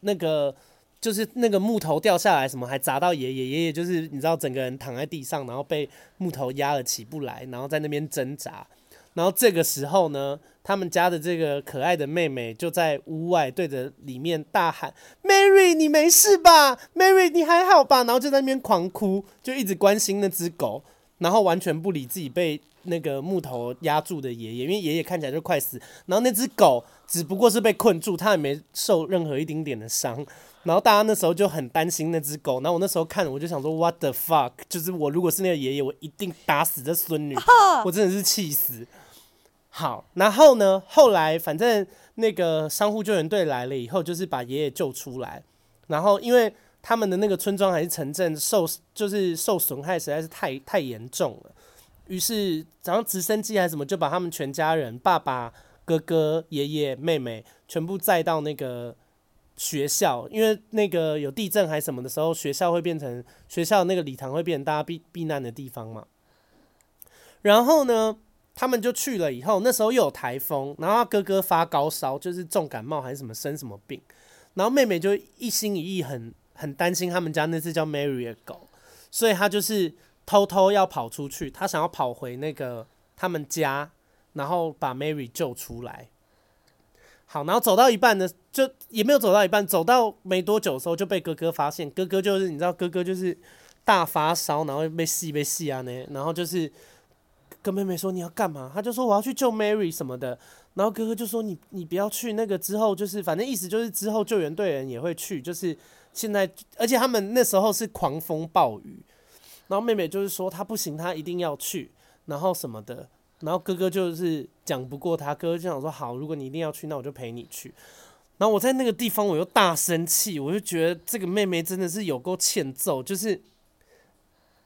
那个就是那个木头掉下来，什么还砸到爷爷，爷爷就是你知道，整个人躺在地上，然后被木头压了起不来，然后在那边挣扎。然后这个时候呢，他们家的这个可爱的妹妹就在屋外对着里面大喊：“Mary，你没事吧？Mary，你还好吧？”然后就在那边狂哭，就一直关心那只狗，然后完全不理自己被那个木头压住的爷爷，因为爷爷看起来就快死。然后那只狗只不过是被困住，它也没受任何一丁点的伤。然后大家那时候就很担心那只狗。然后我那时候看，我就想说：“What the fuck？” 就是我如果是那个爷爷，我一定打死这孙女，我真的是气死。好，然后呢？后来反正那个商户救援队来了以后，就是把爷爷救出来。然后因为他们的那个村庄还是城镇受，就是受损害实在是太太严重了。于是早上直升机还是什么，就把他们全家人，爸爸、哥哥、爷爷、妹妹，全部载到那个学校。因为那个有地震还是什么的时候，学校会变成学校那个礼堂会变成大家避避难的地方嘛。然后呢？他们就去了以后，那时候又有台风，然后哥哥发高烧，就是重感冒还是什么生什么病，然后妹妹就一心一意很很担心他们家那只叫 Mary 的狗，所以她就是偷偷要跑出去，他想要跑回那个他们家，然后把 Mary 救出来。好，然后走到一半呢，就也没有走到一半，走到没多久的时候就被哥哥发现，哥哥就是你知道哥哥就是大发烧，然后被戏被戏啊呢，然后就是。跟妹妹说你要干嘛？他就说我要去救 Mary 什么的。然后哥哥就说你你不要去，那个之后就是反正意思就是之后救援队人也会去，就是现在，而且他们那时候是狂风暴雨。然后妹妹就是说她不行，她一定要去，然后什么的。然后哥哥就是讲不过他，哥哥就想说好，如果你一定要去，那我就陪你去。然后我在那个地方我又大生气，我就觉得这个妹妹真的是有够欠揍，就是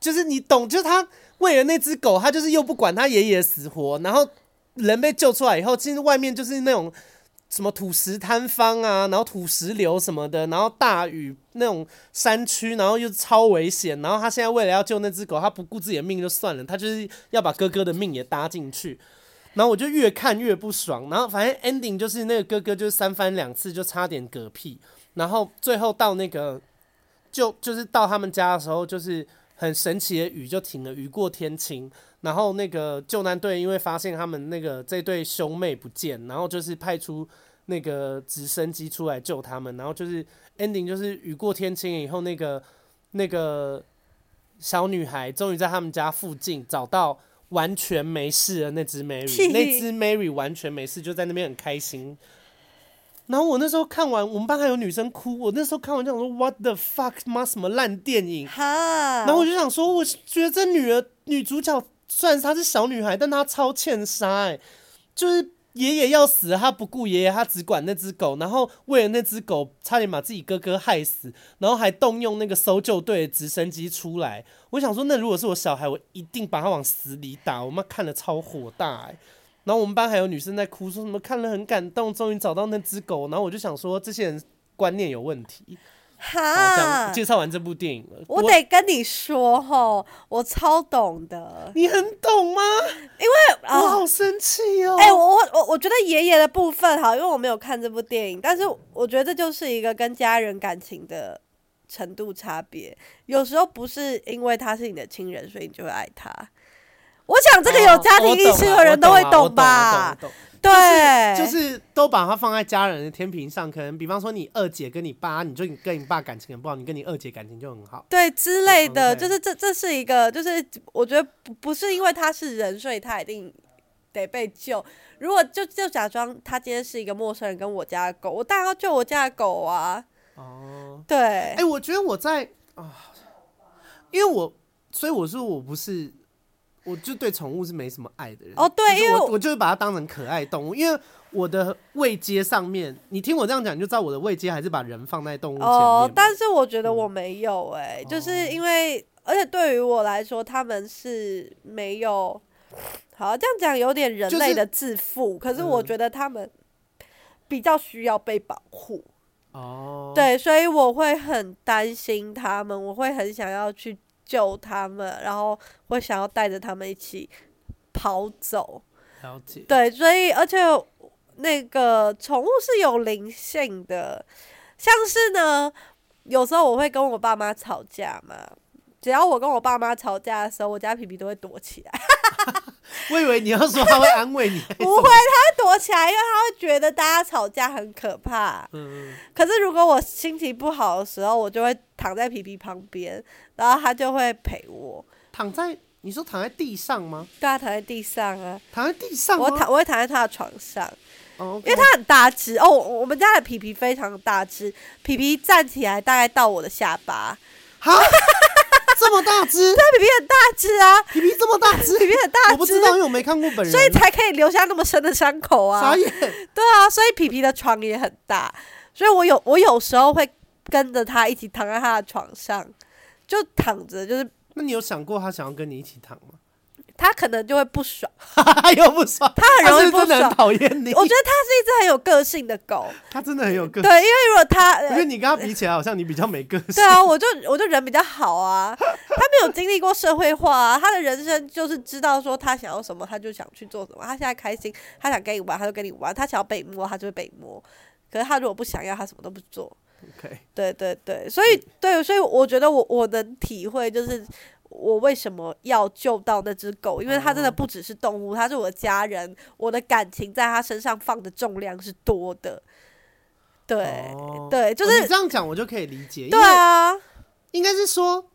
就是你懂，就是他。为了那只狗，他就是又不管他爷爷死活，然后人被救出来以后，其实外面就是那种什么土石坍方啊，然后土石流什么的，然后大雨那种山区，然后又超危险，然后他现在为了要救那只狗，他不顾自己的命就算了，他就是要把哥哥的命也搭进去，然后我就越看越不爽，然后反正 ending 就是那个哥哥就是三番两次就差点嗝屁，然后最后到那个就就是到他们家的时候就是。很神奇的雨就停了，雨过天晴。然后那个救难队因为发现他们那个这对兄妹不见，然后就是派出那个直升机出来救他们。然后就是 ending 就是雨过天晴以后，那个那个小女孩终于在他们家附近找到完全没事的那只 Mary，那只 Mary 完全没事，就在那边很开心。然后我那时候看完，我们班还有女生哭。我那时候看完就想说，What the fuck，妈什么烂电影？然后我就想说，我觉得这女儿女主角虽然她是小女孩，但她超欠杀哎，就是爷爷要死，她不顾爷爷，她只管那只狗，然后为了那只狗，差点把自己哥哥害死，然后还动用那个搜救队的直升机出来。我想说，那如果是我小孩，我一定把他往死里打。我妈看了超火大哎。然后我们班还有女生在哭，说什么看了很感动，终于找到那只狗。然后我就想说，这些人观念有问题。哈，介绍完这部电影了，我得跟你说吼，我超懂的。你很懂吗？因为我好生气哦。哎、欸，我我我我觉得爷爷的部分哈，因为我没有看这部电影，但是我觉得这就是一个跟家人感情的程度差别。有时候不是因为他是你的亲人，所以你就会爱他。我想这个有家庭意识的人都会懂吧？对，就是都把它放在家人的天平上。可能比方说你二姐跟你爸，你就你跟你爸感情很不好，你跟你二姐感情就很好，对之类的。就是这这是一个，就是我觉得不不是因为他是人，所以他一定得被救。如果就就假装他今天是一个陌生人，跟我家的狗，我当然要救我家的狗啊。哦，对。哎，我觉得我在啊。因为我，所以我说我不是，我就对宠物是没什么爱的人。哦，对，因为我我就是把它当成可爱动物，因为我的位阶上面，你听我这样讲，你就知道我的位阶还是把人放在动物前面。哦，但是我觉得我没有哎、欸，嗯、就是因为，而且对于我来说，他们是没有，好这样讲有点人类的自负，就是、可是我觉得他们比较需要被保护。哦，对，所以我会很担心他们，我会很想要去救他们，然后会想要带着他们一起跑走。了解。对，所以而且那个宠物是有灵性的，像是呢，有时候我会跟我爸妈吵架嘛，只要我跟我爸妈吵架的时候，我家皮皮都会躲起来。我以为你要说他会安慰你，不会，他会躲起来，因为他会觉得大家吵架很可怕。嗯，可是如果我心情不好的时候，我就会躺在皮皮旁边，然后他就会陪我。躺在你说躺在地上吗？对啊，躺在地上啊，躺在地上。我躺，我会躺在他的床上。哦，okay，因为他很大只哦，我们家的皮皮非常大只，皮皮站起来大概到我的下巴。好。这么大只，那，皮皮很大只啊！皮皮这么大只，皮皮很大只，我不知道，因为我没看过本人，所以才可以留下那么深的伤口啊！傻眼。对啊，所以皮皮的床也很大，所以我有我有时候会跟着他一起躺在他的床上，就躺着，就是。那你有想过他想要跟你一起躺吗？他可能就会不爽，又不爽，他很容易不爽，讨厌你。我觉得他是一只很有个性的狗，他真的很有个性。对，因为如果他，因为你跟他比起来，好像你比较没个性。对啊，我就我就人比较好啊，他没有经历过社会化啊，他的人生就是知道说他想要什么，他就想去做什么。他现在开心，他想跟你玩，他就跟你玩；他想要被摸，他就会被摸。可是他如果不想要，他什么都不做。OK，对对对，所以对，所以我觉得我我能体会就是。我为什么要救到那只狗？因为它真的不只是动物，它是我的家人，我的感情在它身上放的重量是多的。对，哦、对，就是、哦、你这样讲，我就可以理解。对啊，应该是说。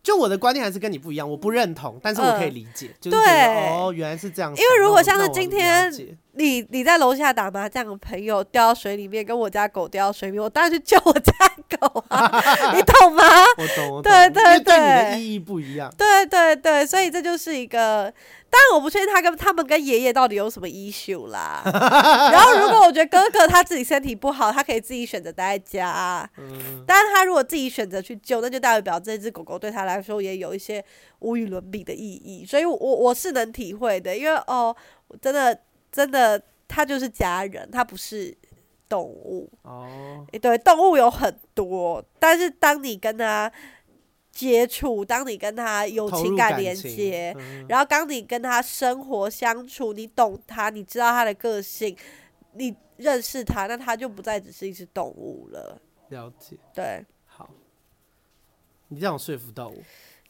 就我的观念还是跟你不一样，我不认同，但是我可以理解，呃、就是对哦，原来是这样。因为如果像是今天你你在楼下打麻将的朋友掉到水里面，跟我家狗掉到水里面，我当然去救我家狗啊，你懂吗？我懂，我懂，对对对，对你的意义不一样。对对对，所以这就是一个。当然我不确定他跟他们跟爷爷到底有什么 issue 啦。然后如果我觉得哥哥他自己身体不好，他可以自己选择待在家。但是他如果自己选择去救，那就代表这只狗狗对他来说也有一些无与伦比的意义。所以我，我我是能体会的，因为哦，真的真的，他就是家人，他不是动物。哦。对，动物有很多，但是当你跟他。接触，当你跟他有情感连接，嗯、然后当你跟他生活相处，你懂他，你知道他的个性，你认识他，那他就不再只是一只动物了。了解。对。好。你这样说服到我。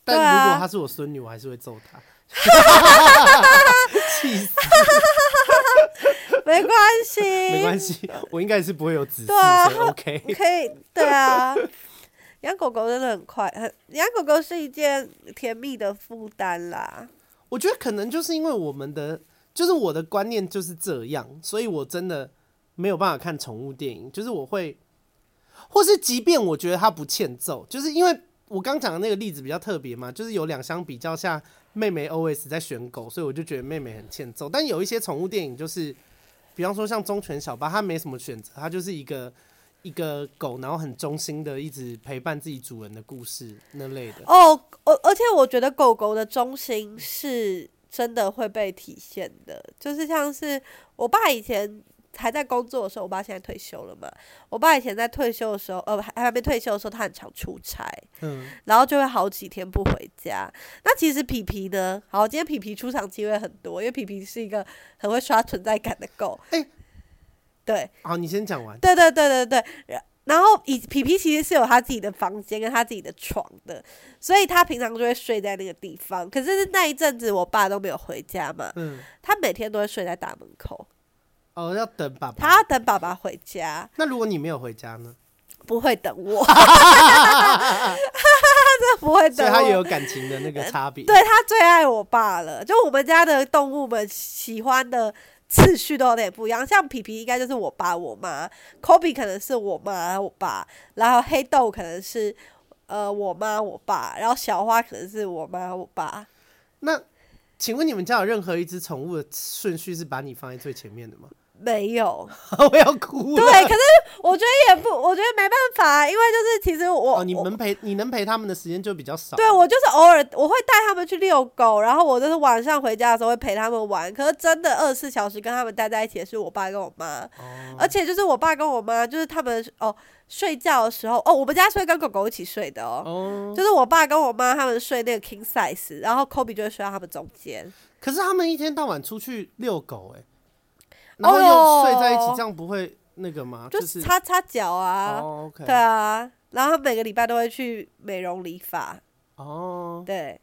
但如果他是我孙女，我还是会揍他。气死。没关系。没关系，我应该是不会有子嗣，对啊，OK。可以，对啊。养狗狗真的很快，很养狗狗是一件甜蜜的负担啦。我觉得可能就是因为我们的，就是我的观念就是这样，所以我真的没有办法看宠物电影。就是我会，或是即便我觉得它不欠揍，就是因为我刚讲的那个例子比较特别嘛，就是有两相比较下，妹妹 always 在选狗，所以我就觉得妹妹很欠揍。但有一些宠物电影，就是比方说像忠犬小八，它没什么选择，它就是一个。一个狗，然后很忠心的一直陪伴自己主人的故事那类的哦，而而且我觉得狗狗的忠心是真的会被体现的，就是像是我爸以前还在工作的时候，我爸现在退休了嘛，我爸以前在退休的时候，呃，还还没退休的时候，他很常出差，嗯，然后就会好几天不回家。那其实皮皮呢，好，今天皮皮出场机会很多，因为皮皮是一个很会刷存在感的狗，欸对，好，你先讲完。对对对对对，然后以皮皮其实是有他自己的房间跟他自己的床的，所以他平常就会睡在那个地方。可是那一阵子我爸都没有回家嘛，嗯，他每天都会睡在大门口。哦，要等爸爸。他要等爸爸回家。那如果你没有回家呢？不会等我。这不会等我。所以他也有感情的那个差别。对，他最爱我爸了，就我们家的动物们喜欢的。次序都有点不一样，像皮皮应该就是我爸我妈，Kobe 可能是我妈我爸，然后黑豆可能是呃我妈我爸，然后小花可能是我妈我爸。那请问你们家有任何一只宠物的顺序是把你放在最前面的吗？没有，我要哭了。对，可是我觉得也不，我觉得没办法，因为就是其实我，哦，你们陪你能陪他们的时间就比较少。对，我就是偶尔我会带他们去遛狗，然后我就是晚上回家的时候会陪他们玩。可是真的二十四小时跟他们待在一起的是我爸跟我妈，哦，而且就是我爸跟我妈，就是他们哦睡觉的时候，哦，我们家是会跟狗狗一起睡的哦，哦就是我爸跟我妈他们睡那个 king size，然后 Kobe 就会睡到他们中间。可是他们一天到晚出去遛狗，欸，哎。然后又睡在一起，这样不会那个吗？就是擦擦脚啊，对啊。然后他每个礼拜都会去美容理发。哦，对。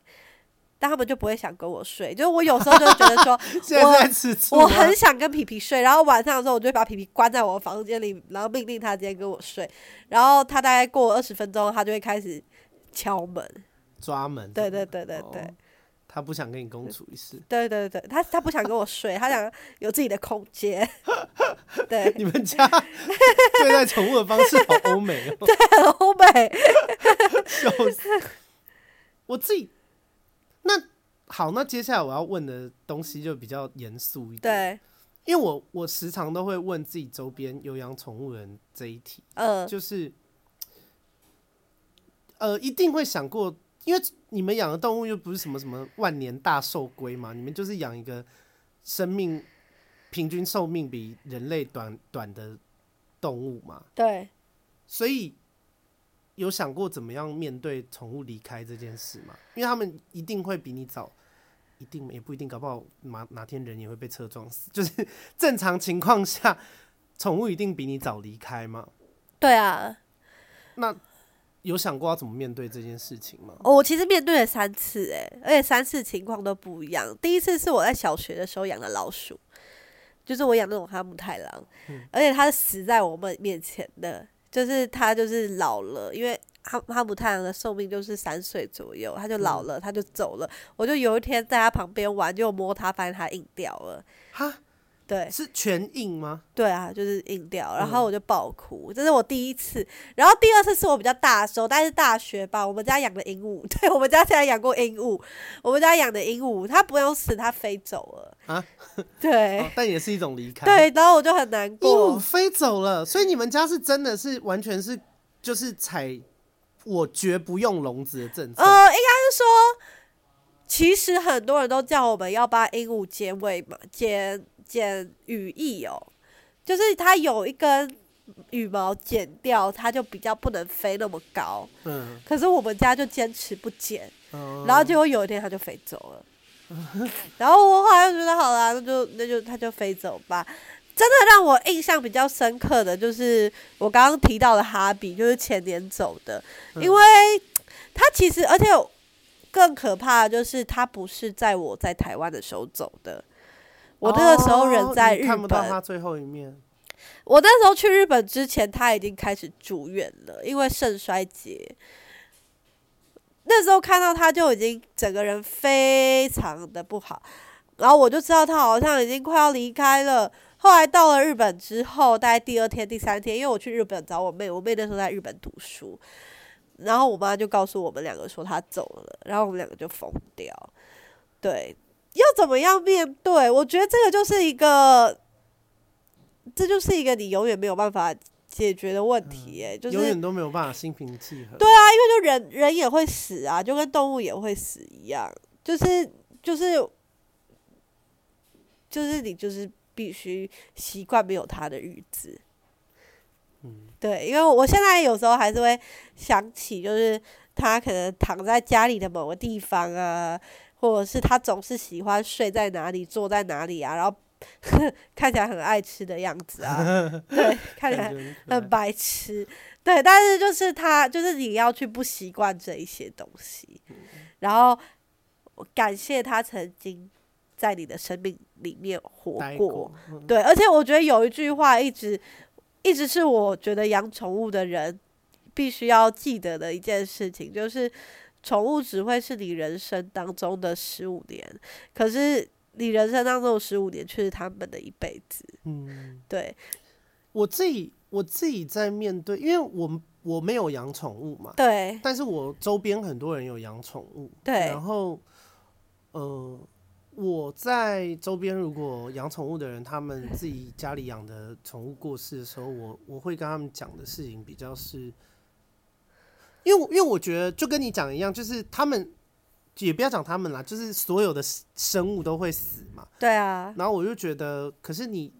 但他们就不会想跟我睡，就是我有时候就觉得说，我我很想跟皮皮睡，然后晚上的时候我就会把皮皮关在我房间里，然后命令他今天跟我睡。然后他大概过二十分钟，他就会开始敲门、抓门。对对对对对。他不想跟你共处一室。对对对，他他不想跟我睡，他想有自己的空间。对，你们家对待宠物的方式好欧美哦。对，很欧美。笑死！我自己那好，那接下来我要问的东西就比较严肃一点。对，因为我我时常都会问自己周边有养宠物人这一题，呃，就是呃，一定会想过。因为你们养的动物又不是什么什么万年大寿龟嘛，你们就是养一个生命平均寿命比人类短短的动物嘛。对。所以有想过怎么样面对宠物离开这件事吗？因为他们一定会比你早，一定也不一定，搞不好哪哪天人也会被车撞死。就是正常情况下，宠物一定比你早离开嘛？对啊。那。有想过要怎么面对这件事情吗？我其实面对了三次，哎，而且三次情况都不一样。第一次是我在小学的时候养的老鼠，就是我养那种哈姆太郎，嗯、而且它是死在我们面前的，就是它就是老了，因为哈哈姆太郎的寿命就是三岁左右，它就老了，它就走了。我就有一天在它旁边玩，就摸它，发现它硬掉了。哈。对，是全硬吗？对啊，就是硬掉，然后我就爆哭，这是我第一次。然后第二次是我比较大的时候，但是大学吧，我们家养的鹦鹉，对，我们家现在养过鹦鹉，我们家养的鹦鹉，它不用死，它飞走了啊。对、哦，但也是一种离开。对，然后我就很难过。鹦鹉飞走了，所以你们家是真的是完全是就是采我绝不用笼子的政策。呃，应该是说，其实很多人都叫我们要把鹦鹉剪尾嘛，剪。剪羽翼哦，就是它有一根羽毛剪掉，它就比较不能飞那么高。嗯，可是我们家就坚持不剪，嗯、然后结果有一天它就飞走了。嗯、然后我后来就觉得好啦，那就那就它就飞走吧。真的让我印象比较深刻的就是我刚刚提到的哈比，就是前年走的，嗯、因为它其实而且更可怕的就是它不是在我在台湾的时候走的。我那个时候人在日本，看不到他最后一面。我那时候去日本之前，他已经开始住院了，因为肾衰竭。那时候看到他就已经整个人非常的不好，然后我就知道他好像已经快要离开了。后来到了日本之后，大概第二天、第三天，因为我去日本找我妹，我妹那时候在日本读书，然后我妈就告诉我们两个说他走了，然后我们两个就疯掉，对。要怎么样面对？我觉得这个就是一个，这就是一个你永远没有办法解决的问题，哎、嗯，就是永远都没有办法心平气和。对啊，因为就人人也会死啊，就跟动物也会死一样，就是就是就是你就是必须习惯没有它的日子。嗯，对，因为我现在有时候还是会想起，就是他可能躺在家里的某个地方啊。或者是他总是喜欢睡在哪里，坐在哪里啊，然后 看起来很爱吃的样子啊，对，看起来很白痴，对，但是就是他，就是你要去不习惯这一些东西，然后感谢他曾经在你的生命里面活过，对，而且我觉得有一句话一直一直是我觉得养宠物的人必须要记得的一件事情，就是。宠物只会是你人生当中的十五年，可是你人生当中的十五年却是他们的一辈子。嗯，对。我自己我自己在面对，因为我我没有养宠物嘛，对，但是我周边很多人有养宠物，对，然后，呃，我在周边如果养宠物的人，他们自己家里养的宠物过世的时候，我我会跟他们讲的事情比较是，因为因为我觉得就跟你讲一样，就是他们也不要讲他们啦，就是所有的生物都会死嘛，对啊，然后我就觉得，可是你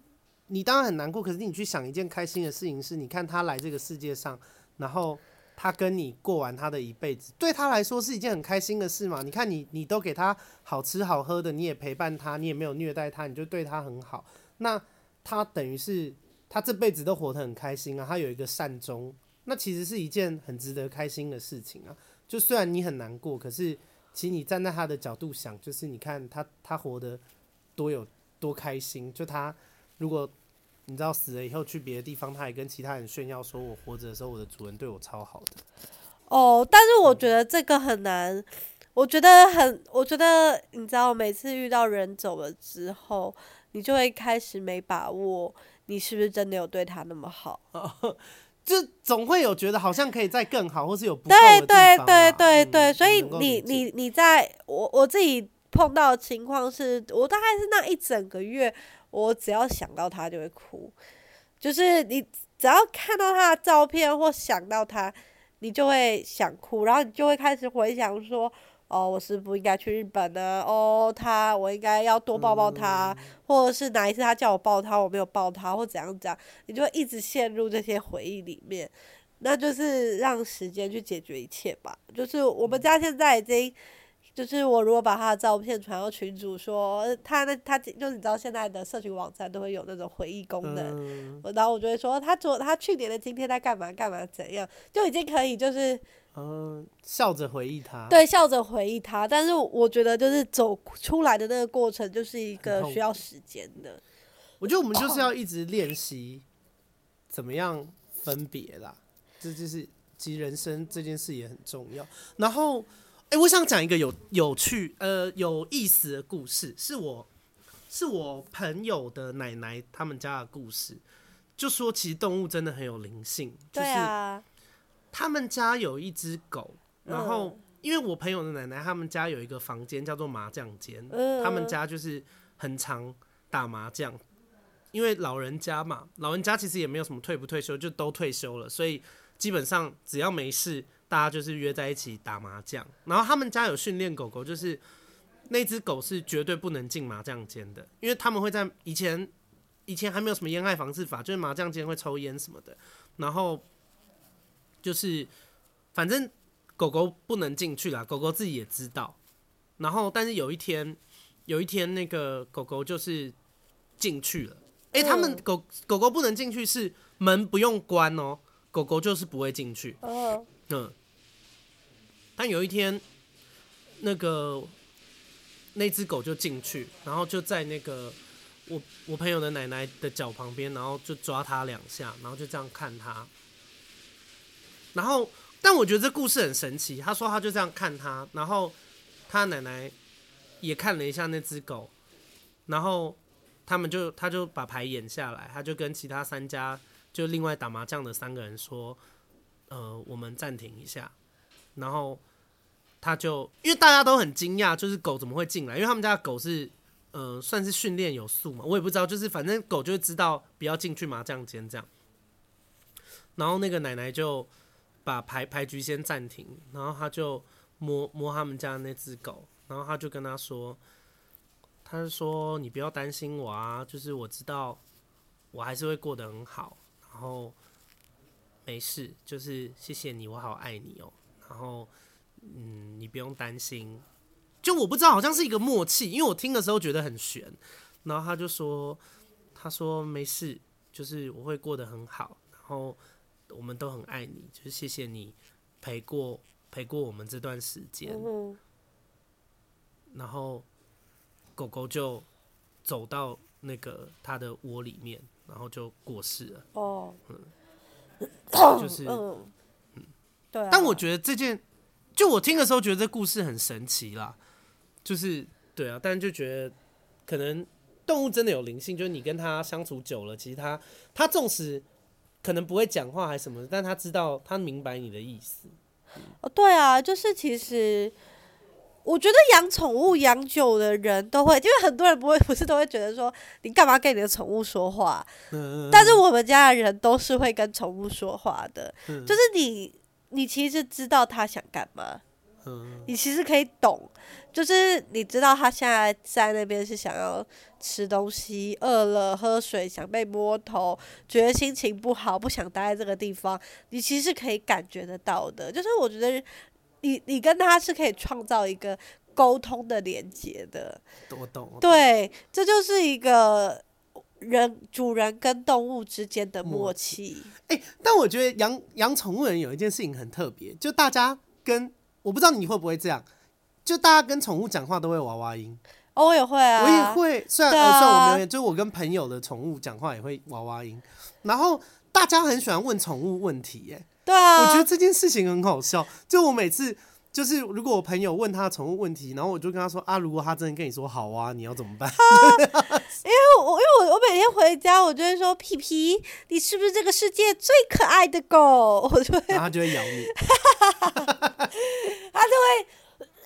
你当然很难过，可是你去想一件开心的事情是，你看他来这个世界上。然后他跟你过完他的一辈子，对他来说是一件很开心的事嘛？你看你，你都给他好吃好喝的，你也陪伴他，你也没有虐待他，你就对他很好。那他等于是他这辈子都活得很开心啊，他有一个善终，那其实是一件很值得开心的事情啊。就虽然你很难过，可是其实你站在他的角度想，就是你看他他活得多有多开心。就他如果。你知道死了以后去别的地方，他也跟其他人炫耀说：“我活着的时候，我的主人对我超好的。”哦，但是我觉得这个很难。我觉得很，我觉得你知道，每次遇到人走了之后，你就会开始没把握，你是不是真的有对他那么好？就总会有觉得好像可以再更好，或是有不够的地方。对对对对对，所以你你你在我我自己碰到的情况是，我大概是那一整个月。我只要想到他就会哭，就是你只要看到他的照片或想到他，你就会想哭，然后你就会开始回想说，哦，我是不应该去日本呢？哦，他，我应该要多抱抱他，嗯、或者是哪一次他叫我抱他，我没有抱他，或怎样怎样，你就会一直陷入这些回忆里面，那就是让时间去解决一切吧。就是我们家现在已经。就是我如果把他的照片传到群主，说他那他就是你知道现在的社群网站都会有那种回忆功能，嗯、然后我就会说他昨他去年的今天在干嘛干嘛怎样，就已经可以就是嗯笑着回忆他，对，笑着回忆他。但是我觉得就是走出来的那个过程就是一个需要时间的。我觉得我们就是要一直练习怎么样分别啦，这就是其实人生这件事也很重要。然后。哎、欸，我想讲一个有有趣、呃有意思的故事，是我是我朋友的奶奶他们家的故事。就说其实动物真的很有灵性，就是他们家有一只狗，然后因为我朋友的奶奶他们家有一个房间叫做麻将间，他们家就是很常打麻将，因为老人家嘛，老人家其实也没有什么退不退休，就都退休了，所以基本上只要没事。大家就是约在一起打麻将，然后他们家有训练狗狗，就是那只狗是绝对不能进麻将间的，因为他们会在以前以前还没有什么烟害防治法，就是麻将间会抽烟什么的，然后就是反正狗狗不能进去啦，狗狗自己也知道，然后但是有一天有一天那个狗狗就是进去了，哎、欸，他们狗狗狗不能进去是门不用关哦，狗狗就是不会进去。嗯，但有一天，那个那只狗就进去，然后就在那个我我朋友的奶奶的脚旁边，然后就抓它两下，然后就这样看它。然后，但我觉得这故事很神奇。他说他就这样看他，然后他奶奶也看了一下那只狗，然后他们就他就把牌演下来，他就跟其他三家就另外打麻将的三个人说。呃，我们暂停一下，然后他就因为大家都很惊讶，就是狗怎么会进来？因为他们家的狗是呃，算是训练有素嘛，我也不知道，就是反正狗就会知道不要进去麻将间这样。然后那个奶奶就把牌牌局先暂停，然后他就摸摸他们家那只狗，然后他就跟他说，他就说你不要担心我啊，就是我知道我还是会过得很好，然后。没事，就是谢谢你，我好爱你哦。然后，嗯，你不用担心。就我不知道，好像是一个默契，因为我听的时候觉得很悬。然后他就说：“他说没事，就是我会过得很好。然后我们都很爱你，就是谢谢你陪过陪过我们这段时间。”然后狗狗就走到那个它的窝里面，然后就过世了。哦，嗯。就是，嗯，对、啊。但我觉得这件，就我听的时候觉得这故事很神奇啦。就是，对啊，但就觉得可能动物真的有灵性，就是你跟它相处久了，其实它它纵使可能不会讲话还是什么，但他知道他明白你的意思。哦，对啊，就是其实我觉得养宠物养久的人都会，因为很多人不会不是都会觉得说你干嘛跟你的宠物说话？嗯，但是我们家的人都是会跟宠物说话的，嗯，就是你你其实知道他想干嘛，嗯，你其实可以懂。就是你知道他现在在那边是想要吃东西，饿了喝水，想被摸头，觉得心情不好，不想待在这个地方，你其实可以感觉得到的。就是我觉得你你跟他是可以创造一个沟通的连接的。我懂。对，这就是一个人主人跟动物之间的默契。哎、欸，但我觉得养养宠物人有一件事情很特别，就大家跟我不知道你会不会这样。就大家跟宠物讲话都会娃娃音，哦，我也会啊，我也会。虽然呃，虽然我没有，就我跟朋友的宠物讲话也会娃娃音。然后大家很喜欢问宠物问题，耶。对啊，我觉得这件事情很好笑。就我每次就是，如果我朋友问他宠物问题，然后我就跟他说啊，如果他真的跟你说好啊，你要怎么办？因为我因为我我每天回家，我就会说皮皮，你是不是这个世界最可爱的狗？我就会，然后他就会咬你，他就会。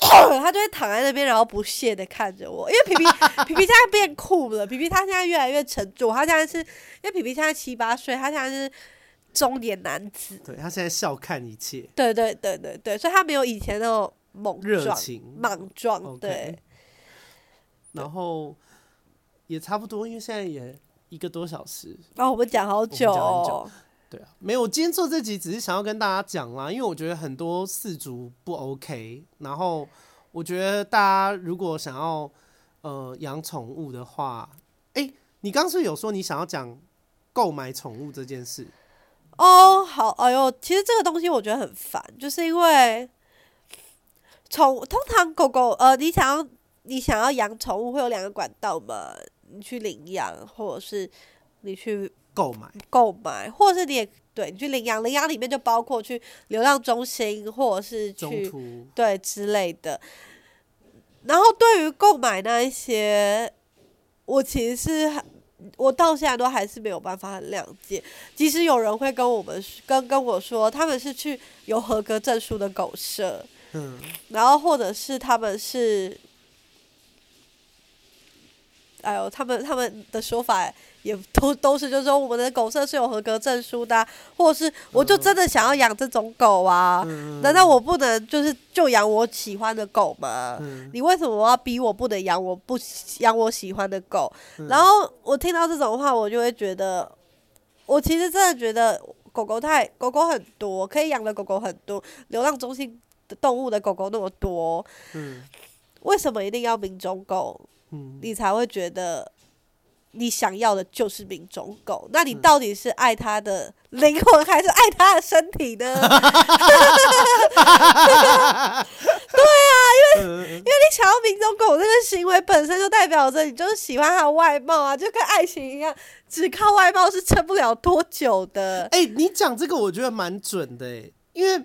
他就会躺在那边，然后不屑的看着我，因为皮皮皮皮现在变酷了，皮皮他现在越来越沉重，他现在是因为皮皮现在七八岁，他现在是中年男子，对，他现在笑看一切，对对对对对，所以他没有以前那种猛热情。莽撞，对。然后也差不多，因为现在也一个多小时，然后、哦、我们讲好久哦。对啊，没有，我今天做这集只是想要跟大家讲啦，因为我觉得很多饲主不 OK，然后我觉得大家如果想要呃养宠物的话，哎、欸，你刚是有说你想要讲购买宠物这件事？哦，好，哎呦，其实这个东西我觉得很烦，就是因为宠通常狗狗呃，你想要你想要养宠物会有两个管道嘛，你去领养或者是你去。购买、购买，或者是你也对你去领养，领养里面就包括去流浪中心，或者是去对之类的。然后对于购买那一些，我其实是我到现在都还是没有办法很谅解。即使有人会跟我们跟跟我说，他们是去有合格证书的狗舍，嗯，然后或者是他们是。哎呦，他们他们的说法也都都是，就是说我们的狗舍是有合格证书的，啊，或者是我就真的想要养这种狗啊？嗯、难道我不能就是就养我喜欢的狗吗？嗯、你为什么要逼我不能养我不养我喜欢的狗？嗯、然后我听到这种话，我就会觉得，我其实真的觉得狗狗太狗狗很多，可以养的狗狗很多，流浪中心的动物的狗狗那么多，嗯、为什么一定要名种狗？你才会觉得你想要的就是名种狗，那你到底是爱它的 灵魂还是爱它的身体呢？对啊，因为因为你想要名种狗这个行为本身就代表着你就是喜欢它的外貌啊，就跟爱情一样，只靠外貌是撑不了多久的。哎、欸，你讲这个我觉得蛮准的、欸，因为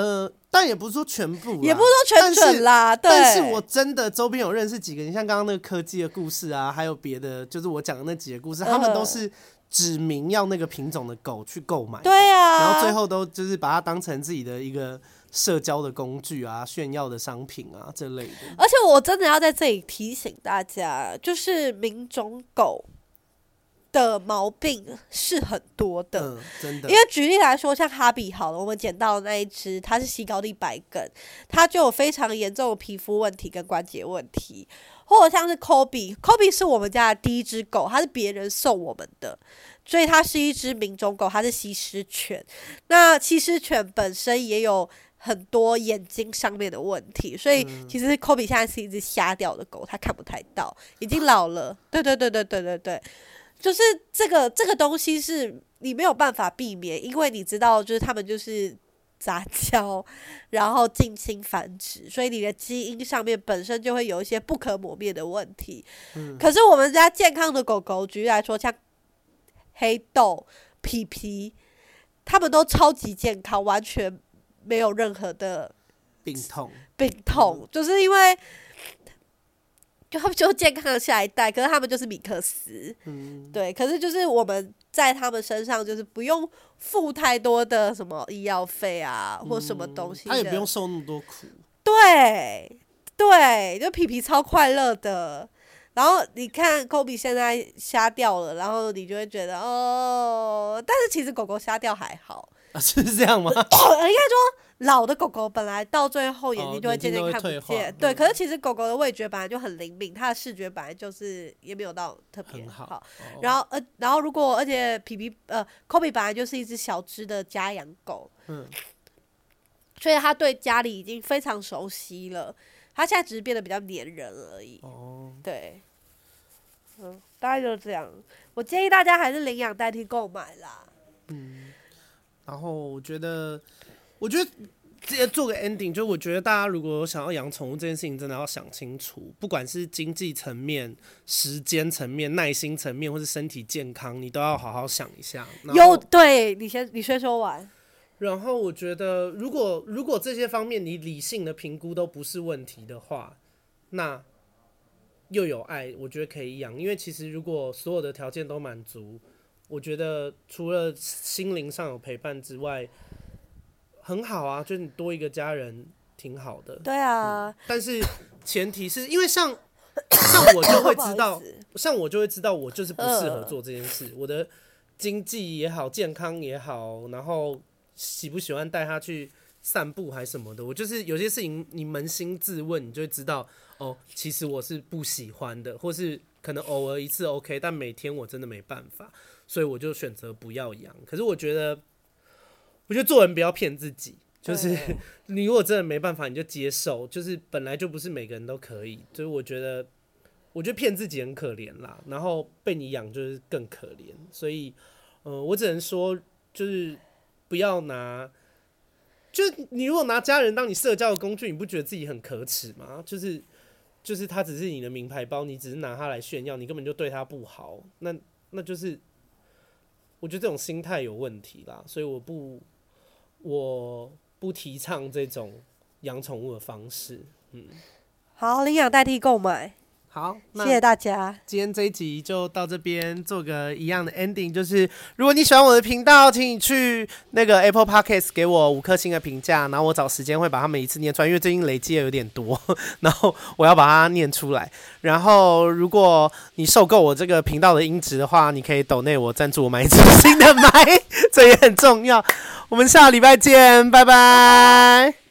呃。但也不是说全部，也不是说全准啦。但是，对，但是我真的周边有认识几个，你像刚刚那个科技的故事啊，还有别的，就是我讲的那几个故事，他们都是指明要那个品种的狗去购买，对啊，然后最后都就是把它当成自己的一个社交的工具啊，炫耀的商品啊这类的。而且我真的要在这里提醒大家，就是名种狗。的毛病是很多的，嗯、真的。因为举例来说，像哈比好了，我们捡到的那一只，它是西高地白梗，它就有非常严重的皮肤问题跟关节问题。或者像是 Kobe，Kobe 是我们家的第一只狗，它是别人送我们的，所以它是一只名种狗，它是西施犬。那西施犬本身也有很多眼睛上面的问题，所以其实 Kobe 现在是一只瞎掉的狗，它看不太到，已经老了。对对对对对对对。就是这个这个东西是你没有办法避免，因为你知道，就是他们就是杂交，然后近亲繁殖，所以你的基因上面本身就会有一些不可磨灭的问题。嗯。可是我们家健康的狗狗，举例来说，像黑豆、皮皮，他们都超级健康，完全没有任何的病痛。病痛，就是因为。就他们就健康的下一代，可是他们就是米克斯，嗯，对，可是就是我们在他们身上就是不用付太多的什么医药费啊，或什么东西，他也不用受那么多苦，对对，就皮皮超快乐的。然后你看科比现在瞎掉了，然后你就会觉得哦，但是其实狗狗瞎掉还好啊，是这样吗？应该说。老的狗狗本来到最后眼睛就会渐渐看不见，对。可是其实狗狗的味觉本来就很灵敏，它的视觉本来就是也没有到特别好。好然后呃，然后如果而且皮皮呃科比本来就是一只小只的家养狗，嗯，所以它对家里已经非常熟悉了。它现在只是变得比较粘人而已。哦，对，嗯，大概就是这样。我建议大家还是领养代替购买啦。嗯，然后我觉得。我觉得直接做个 ending，就我觉得大家如果想要养宠物这件事情，真的要想清楚，不管是经济层面、时间层面、耐心层面，或是身体健康，你都要好好想一下。有，对，你先，你先说完。然后我觉得，如果如果这些方面你理性的评估都不是问题的话，那又有爱，我觉得可以养。因为其实如果所有的条件都满足，我觉得除了心灵上有陪伴之外，很好啊，就是你多一个家人挺好的。对啊，嗯、但是前提是因为像 像我就会知道，像我就会知道我就是不适合做这件事。呃、我的经济也好，健康也好，然后喜不喜欢带他去散步还是什么的，我就是有些事情你扪心自问，你就会知道哦，其实我是不喜欢的，或是可能偶尔一次 OK，但每天我真的没办法，所以我就选择不要养。可是我觉得。我觉得做人不要骗自己，就是 你如果真的没办法，你就接受，就是本来就不是每个人都可以。所以我觉得，我觉得骗自己很可怜啦，然后被你养就是更可怜。所以，呃，我只能说，就是不要拿，就是你如果拿家人当你社交的工具，你不觉得自己很可耻吗？就是，就是他只是你的名牌包，你只是拿它来炫耀，你根本就对他不好。那那就是，我觉得这种心态有问题啦。所以我不。我不提倡这种养宠物的方式。嗯，好，领养代替购买。好，谢谢大家。今天这一集就到这边，做个一样的 ending。就是如果你喜欢我的频道，请你去那个 Apple Podcast 给我五颗星的评价，然后我找时间会把它们一次念出来，因为最近累积的有点多，然后我要把它念出来。然后如果你受够我这个频道的音质的话，你可以抖内我赞助我买一支新的麦，这也很重要。我们下礼拜见，拜拜。